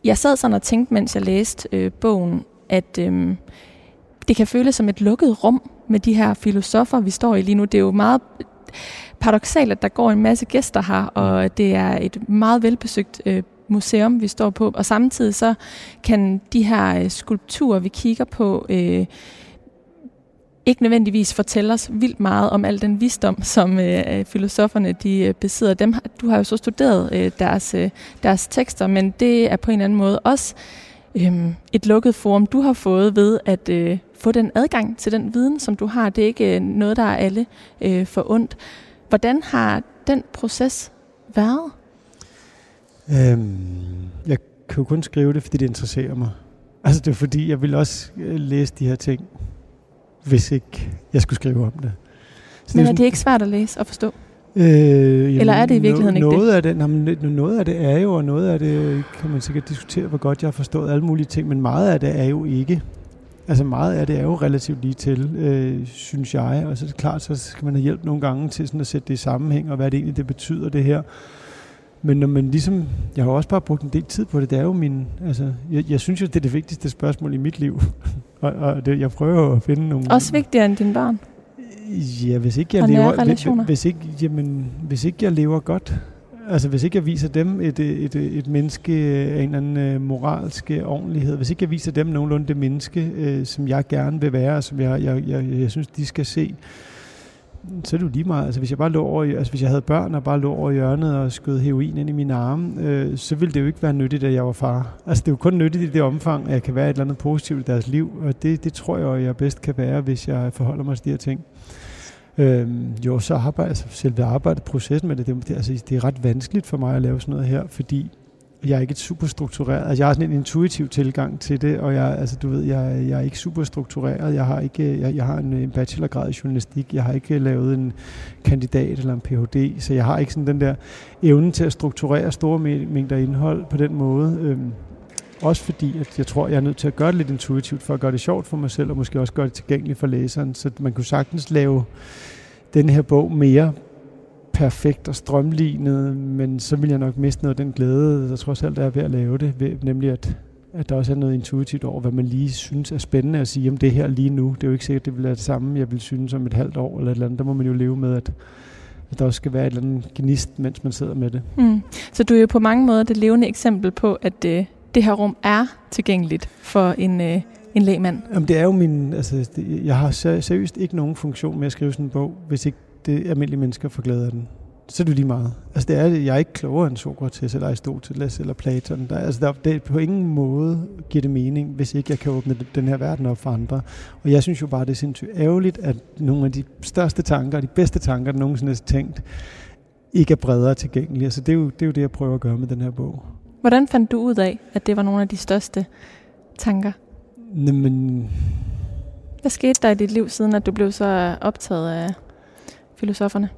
jeg sad sådan og tænkte, mens jeg læste øh, bogen, at øh, det kan føles som et lukket rum med de her filosofer, vi står i lige nu. Det er jo meget paradoxalt, at der går en masse gæster her, og det er et meget velbesøgt øh, museum, vi står på. Og samtidig så kan de her øh, skulpturer, vi kigger på, øh, ikke nødvendigvis fortæller os vildt meget om al den visdom, som øh, øh filosoferne de øh, besidder. Dem, du har jo så studeret øh, deres, øh, deres tekster, men det er på en eller anden måde også øh, et lukket forum, du har fået ved at øh, få den adgang til den viden, som du har. Det er ikke øh, noget, der er alle øh, for ondt. Hvordan har den proces været? Øhm, jeg kan jo kun skrive det, fordi det interesserer mig. Altså det er fordi, jeg vil også øh, læse de her ting, hvis ikke jeg skulle skrive om det. Så Men er det ikke svært at læse og forstå? Øh, jamen, Eller er det i virkeligheden no, ikke noget det? Af det jamen, noget af det er jo, og noget af det kan man sikkert diskutere, hvor godt jeg har forstået alle mulige ting, men meget af det er jo ikke. Altså meget af det er jo relativt lige til, øh, synes jeg. Og så er det klart, så skal man have hjælp nogle gange til sådan at sætte det i sammenhæng, og hvad det egentlig det betyder, det her. Men når man ligesom, jeg har også bare brugt en del tid på det, det er jo min, altså, jeg, jeg synes jo, det er det vigtigste spørgsmål i mit liv. og, og det, jeg prøver at finde nogle... Også vigtigere end dine børn? Ja, hvis ikke jeg, lever, hvis, hvis, ikke, jamen, hvis ikke jeg lever godt, altså hvis ikke jeg viser dem et, et, et, et menneske af en eller anden øh, moralsk ordentlighed, hvis ikke jeg viser dem nogenlunde det menneske, øh, som jeg gerne vil være, og som jeg, jeg, jeg, jeg synes, de skal se, så er det jo lige meget. Altså hvis jeg bare lå over, altså hvis jeg havde børn og bare lå over hjørnet og skød heroin ind i mine arme, øh, så ville det jo ikke være nyttigt, at jeg var far. Altså det er jo kun nyttigt i det omfang, at jeg kan være et eller andet positivt i deres liv, og det, det tror jeg, jeg bedst kan være, hvis jeg forholder mig til de her ting. Øhm, jo, så arbejder altså selve arbejdet, processen med det, det, det, altså, det er ret vanskeligt for mig at lave sådan noget her, fordi jeg er ikke super struktureret, altså jeg har sådan en intuitiv tilgang til det, og jeg, altså du ved, jeg, jeg er ikke super struktureret, jeg har ikke, jeg, jeg har en, en bachelorgrad i journalistik, jeg har ikke lavet en kandidat eller en Ph.D., så jeg har ikke sådan den der evne til at strukturere store mængder indhold på den måde. Øhm, også fordi, at jeg tror, jeg er nødt til at gøre det lidt intuitivt, for at gøre det sjovt for mig selv, og måske også gøre det tilgængeligt for læseren, så man kunne sagtens lave den her bog mere perfekt og strømlignet, men så vil jeg nok miste noget af den glæde, der trods alt er ved at lave det, ved, nemlig at, at der også er noget intuitivt over, hvad man lige synes er spændende at sige om det her lige nu. Det er jo ikke sikkert, det vil være det samme, jeg vil synes om et halvt år eller et eller andet. Der må man jo leve med, at, at der også skal være et eller andet gnist, mens man sidder med det. Mm. Så du er jo på mange måder det levende eksempel på, at det, det her rum er tilgængeligt for en, øh, en lægmand. Jamen det er jo min, altså det, jeg har seriøst ikke nogen funktion med at skrive sådan en bog, hvis ikke det almindelige mennesker får glæde af den. Så er det lige meget. Altså det er, jeg er ikke klogere end Sokrates eller Aristoteles eller Platon. Der, altså der, det, på ingen måde giver det mening, hvis ikke jeg kan åbne den her verden op for andre. Og jeg synes jo bare, det er sindssygt ærgerligt, at nogle af de største tanker, de bedste tanker, der nogensinde er tænkt, ikke er bredere tilgængelige. Altså det er, jo, det er jo det, jeg prøver at gøre med den her bog. Hvordan fandt du ud af, at det var nogle af de største tanker? Jamen... Hvad skete der i dit liv, siden at du blev så optaget af filosoferne?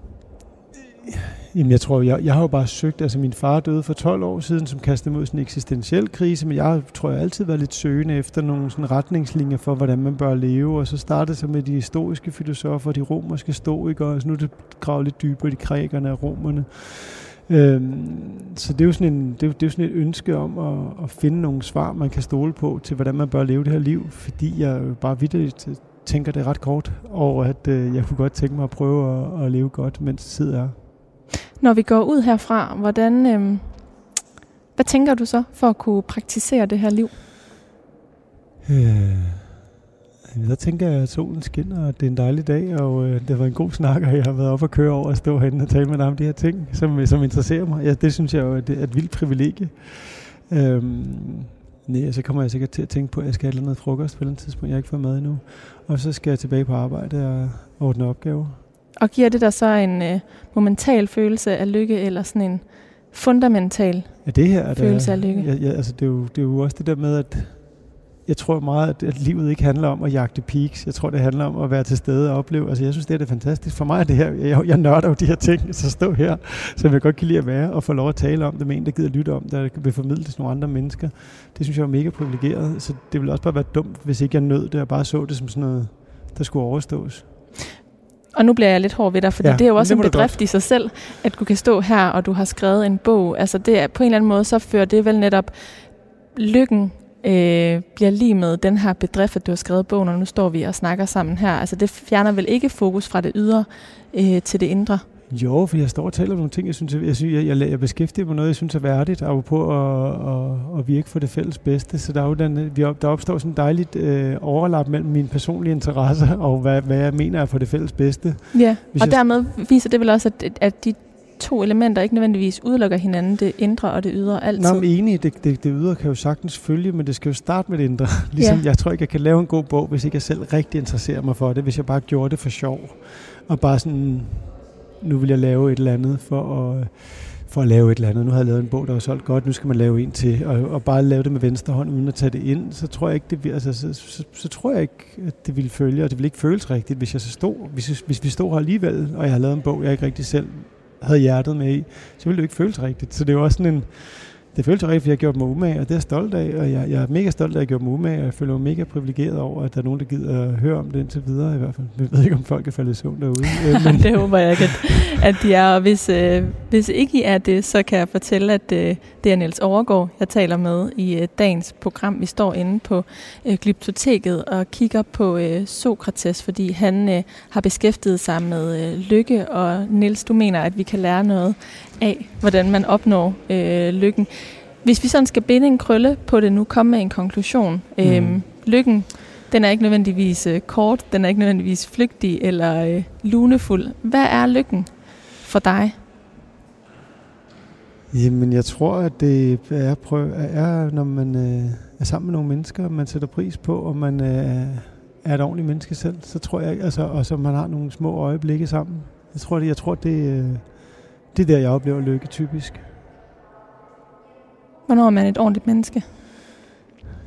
Jamen, jeg tror, jeg, jeg har jo bare søgt, altså min far døde for 12 år siden, som kastede mod sådan en eksistentiel krise, men jeg har, tror jeg altid været lidt søgende efter nogle sådan retningslinjer for, hvordan man bør leve, og så startede så med de historiske filosofer, de romerske stoikere, og så nu er det gravet lidt dybere, de grækerne og romerne. Øhm, så det er, jo sådan en, det, er, det er jo sådan et ønske om at, at finde nogle svar, man kan stole på til, hvordan man bør leve det her liv, fordi jeg bare vidderligt tænker det ret kort, og at øh, jeg kunne godt tænke mig at prøve at, at leve godt, mens tid er. Når vi går ud herfra, hvordan, øh, hvad tænker du så for at kunne praktisere det her liv? Øh, der tænker jeg, at solen skinner, og det er en dejlig dag, og øh, det var en god snak, og jeg har været op og køre over og stå herinde og tale med dig om de her ting, som, som interesserer mig. Ja, det synes jeg jo er et, et vildt privilegie. Øhm, nej, så kommer jeg sikkert til at tænke på, at jeg skal have noget frokost på et tidspunkt. Jeg har ikke fået mad endnu. Og så skal jeg tilbage på arbejde og ordne opgaver. Og giver det dig så en øh, momental følelse af lykke, eller sådan en fundamental ja, det her er følelse der, af lykke? Ja, ja, altså det, er jo, det er jo også det der med, at jeg tror meget, at, at livet ikke handler om at jagte peaks. Jeg tror, det handler om at være til stede og opleve. Altså, jeg synes, det er det fantastisk. For mig er det her, jeg, jeg nørder jo de her ting, så stå her, som jeg godt kan lide at være, og få lov at tale om det med en, der gider lytte om, der vil formidle til nogle andre mennesker. Det synes jeg er mega privilegeret. Så det ville også bare være dumt, hvis ikke jeg nød det, og bare så det som sådan noget, der skulle overstås. Og nu bliver jeg lidt hård ved dig, for ja, det er jo også en bedrift i sig selv, at du kan stå her, og du har skrevet en bog. Altså det er, på en eller anden måde, så fører det vel netop lykken øh, bliver lige med den her bedrift, at du har skrevet bogen, og nu står vi og snakker sammen her. Altså det fjerner vel ikke fokus fra det ydre øh, til det indre? Jo, for jeg står og taler om nogle ting, jeg synes, jeg, synes, jeg, jeg, jeg beskæftiger mig noget, jeg synes er værdigt, og på at, at, at virke for det fælles bedste. Så der, er jo den, vi op, der opstår sådan et dejligt øh, overlap mellem mine personlige interesser, og hvad, hvad jeg mener er for det fælles bedste. Ja, Hvis og jeg, dermed viser det vel også, at, at de to elementer ikke nødvendigvis udelukker hinanden, det indre og det ydre altid. Nå, men enig, det, det, det ydre kan jo sagtens følge, men det skal jo starte med det indre. Ligesom ja. jeg tror ikke, jeg kan lave en god bog, hvis ikke jeg selv rigtig interesserer mig for det, hvis jeg bare gjorde det for sjov. Og bare sådan, nu vil jeg lave et eller andet for at, for at lave et eller andet. Nu har jeg lavet en bog, der var solgt godt, nu skal man lave en til. Og, og bare lave det med venstre hånd, uden at tage det ind, så tror jeg ikke, det, altså, så, så, så, tror jeg ikke, at det ville følge, og det ville ikke føles rigtigt, hvis jeg så stod, hvis, hvis vi stod her alligevel, og jeg har lavet en bog, jeg ikke rigtig selv havde hjertet med i, så ville det jo ikke føles rigtigt. Så det er jo også sådan en, det føles rigtigt, at jeg har gjort mig umage, og det er jeg stolt af, og jeg, jeg er mega stolt af, at jeg har gjort mig umage, og jeg føler mig mega privilegeret over, at der er nogen, der gider at høre om det indtil videre i hvert fald. Jeg ved ikke, om folk er faldet i søvn derude. Øh, men det håber jeg ikke, at, at de er, og hvis, øh, hvis ikke I er det, så kan jeg fortælle, at øh, det er Niels Overgaard, jeg taler med i øh, dagens program. Vi står inde på øh, Glyptoteket og kigger på øh, Sokrates, fordi han øh, har beskæftiget sig med øh, lykke, og Niels, du mener, at vi kan lære noget af, hvordan man opnår øh, lykken. Hvis vi sådan skal binde en krølle på det nu, komme med en konklusion. Mm. Øhm, lykken, den er ikke nødvendigvis øh, kort, den er ikke nødvendigvis flygtig eller øh, lunefuld. Hvad er lykken for dig? Jamen, jeg tror, at det er, prøv, er når man øh, er sammen med nogle mennesker, man sætter pris på, og man øh, er et ordentligt menneske selv, så tror jeg, altså, og så man har nogle små øjeblikke sammen. Jeg tror, det, jeg tror, det, øh, det er der, jeg oplever lykke typisk. Hvornår er man et ordentligt menneske?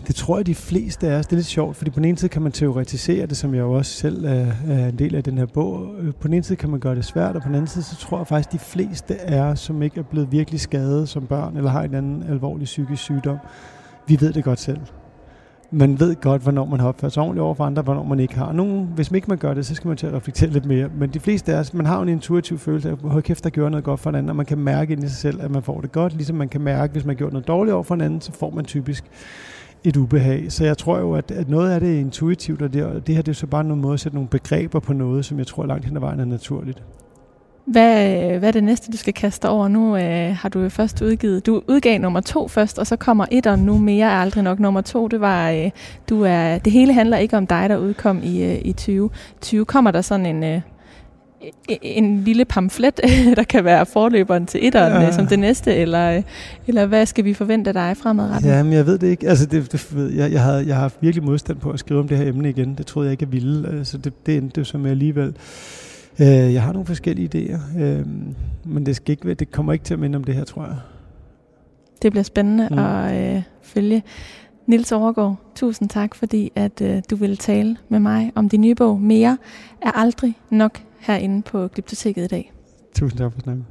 Det tror jeg, de fleste af os. Det er lidt sjovt, fordi på den ene side kan man teoretisere det, som jeg jo også selv er, er en del af den her bog. Øh, på den ene side kan man gøre det svært, og på den anden side, så tror jeg faktisk, de fleste af os, som ikke er blevet virkelig skadet som børn, eller har en anden alvorlig psykisk sygdom, vi ved det godt selv man ved godt, hvornår man har opført sig ordentligt over for andre, hvornår man ikke har. Nogen, hvis man ikke man gør det, så skal man til at reflektere lidt mere. Men de fleste af os, man har jo en intuitiv følelse af, hold kæft, der gør noget godt for en anden, og man kan mærke ind i sig selv, at man får det godt, ligesom man kan mærke, hvis man har gjort noget dårligt over for en anden, så får man typisk et ubehag. Så jeg tror jo, at, at noget af det er intuitivt, og det, og det her det er så bare en måde at sætte nogle begreber på noget, som jeg tror langt hen ad vejen er naturligt. Hvad, hvad er det næste, du skal kaste over? Nu øh, har du jo først udgivet, du udgav nummer to først, og så kommer etteren nu mere er aldrig nok. Nummer to, det var, øh, du er, det hele handler ikke om dig, der udkom i, øh, i 2020. Kommer der sådan en, øh, en lille pamflet, der kan være forløberen til etteren ja. Øh, som det næste, eller, øh, eller hvad skal vi forvente af dig fremadrettet? Ja, men jeg ved det ikke. Altså, det, det, jeg, jeg, havde, jeg har haft virkelig modstand på at skrive om det her emne igen. Det troede jeg ikke, jeg ville. Altså, det, det endte som jeg alligevel Øh, jeg har nogle forskellige idéer, øh, men det, skal ikke, det kommer ikke til at minde om det her, tror jeg. Det bliver spændende mm. at øh, følge. Nils Overgaard, tusind tak, fordi at øh, du ville tale med mig om din nye bog. Mere er aldrig nok herinde på Glyptoteket i dag. Tusind tak for snakken.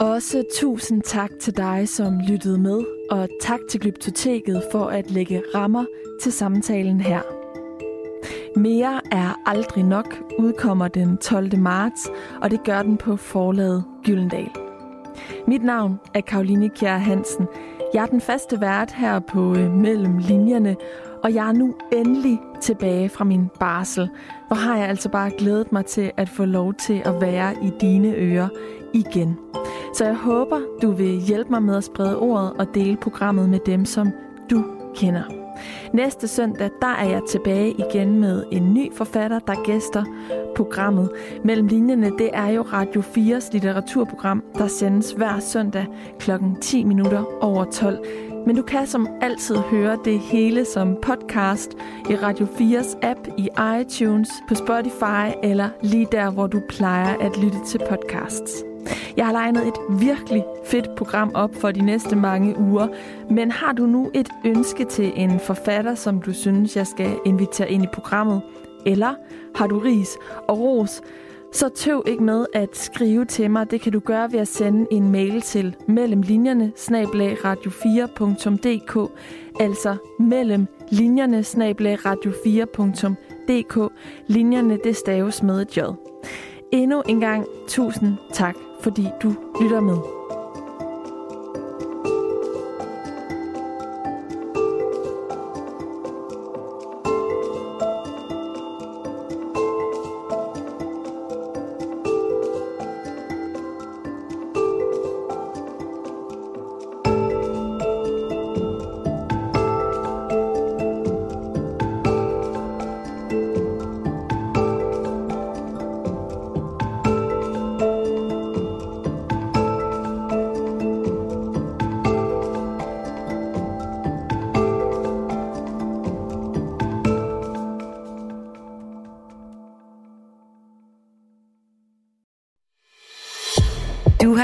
Også tusind tak til dig, som lyttede med, og tak til Glyptoteket for at lægge rammer til samtalen her. Mere er aldrig nok udkommer den 12. marts, og det gør den på forlaget Gyldendal. Mit navn er Karoline Kjær Hansen. Jeg er den faste vært her på øh, Mellem Linjerne, og jeg er nu endelig tilbage fra min barsel. Hvor har jeg altså bare glædet mig til at få lov til at være i dine ører igen. Så jeg håber, du vil hjælpe mig med at sprede ordet og dele programmet med dem, som du kender. Næste søndag, der er jeg tilbage igen med en ny forfatter, der gæster programmet. Mellem linjerne, det er jo Radio 4's litteraturprogram, der sendes hver søndag kl. 10 minutter over 12. Men du kan som altid høre det hele som podcast i Radio 4's app, i iTunes, på Spotify eller lige der, hvor du plejer at lytte til podcasts. Jeg har legnet et virkelig fedt program op for de næste mange uger, men har du nu et ønske til en forfatter, som du synes, jeg skal invitere ind i programmet, eller har du ris og ros, så tøv ikke med at skrive til mig. Det kan du gøre ved at sende en mail til mellemlinjerne radio4.dk altså mellem linjerne radio4.dk Linjerne det staves med et j. Endnu en gang tusind tak fordi du lytter med.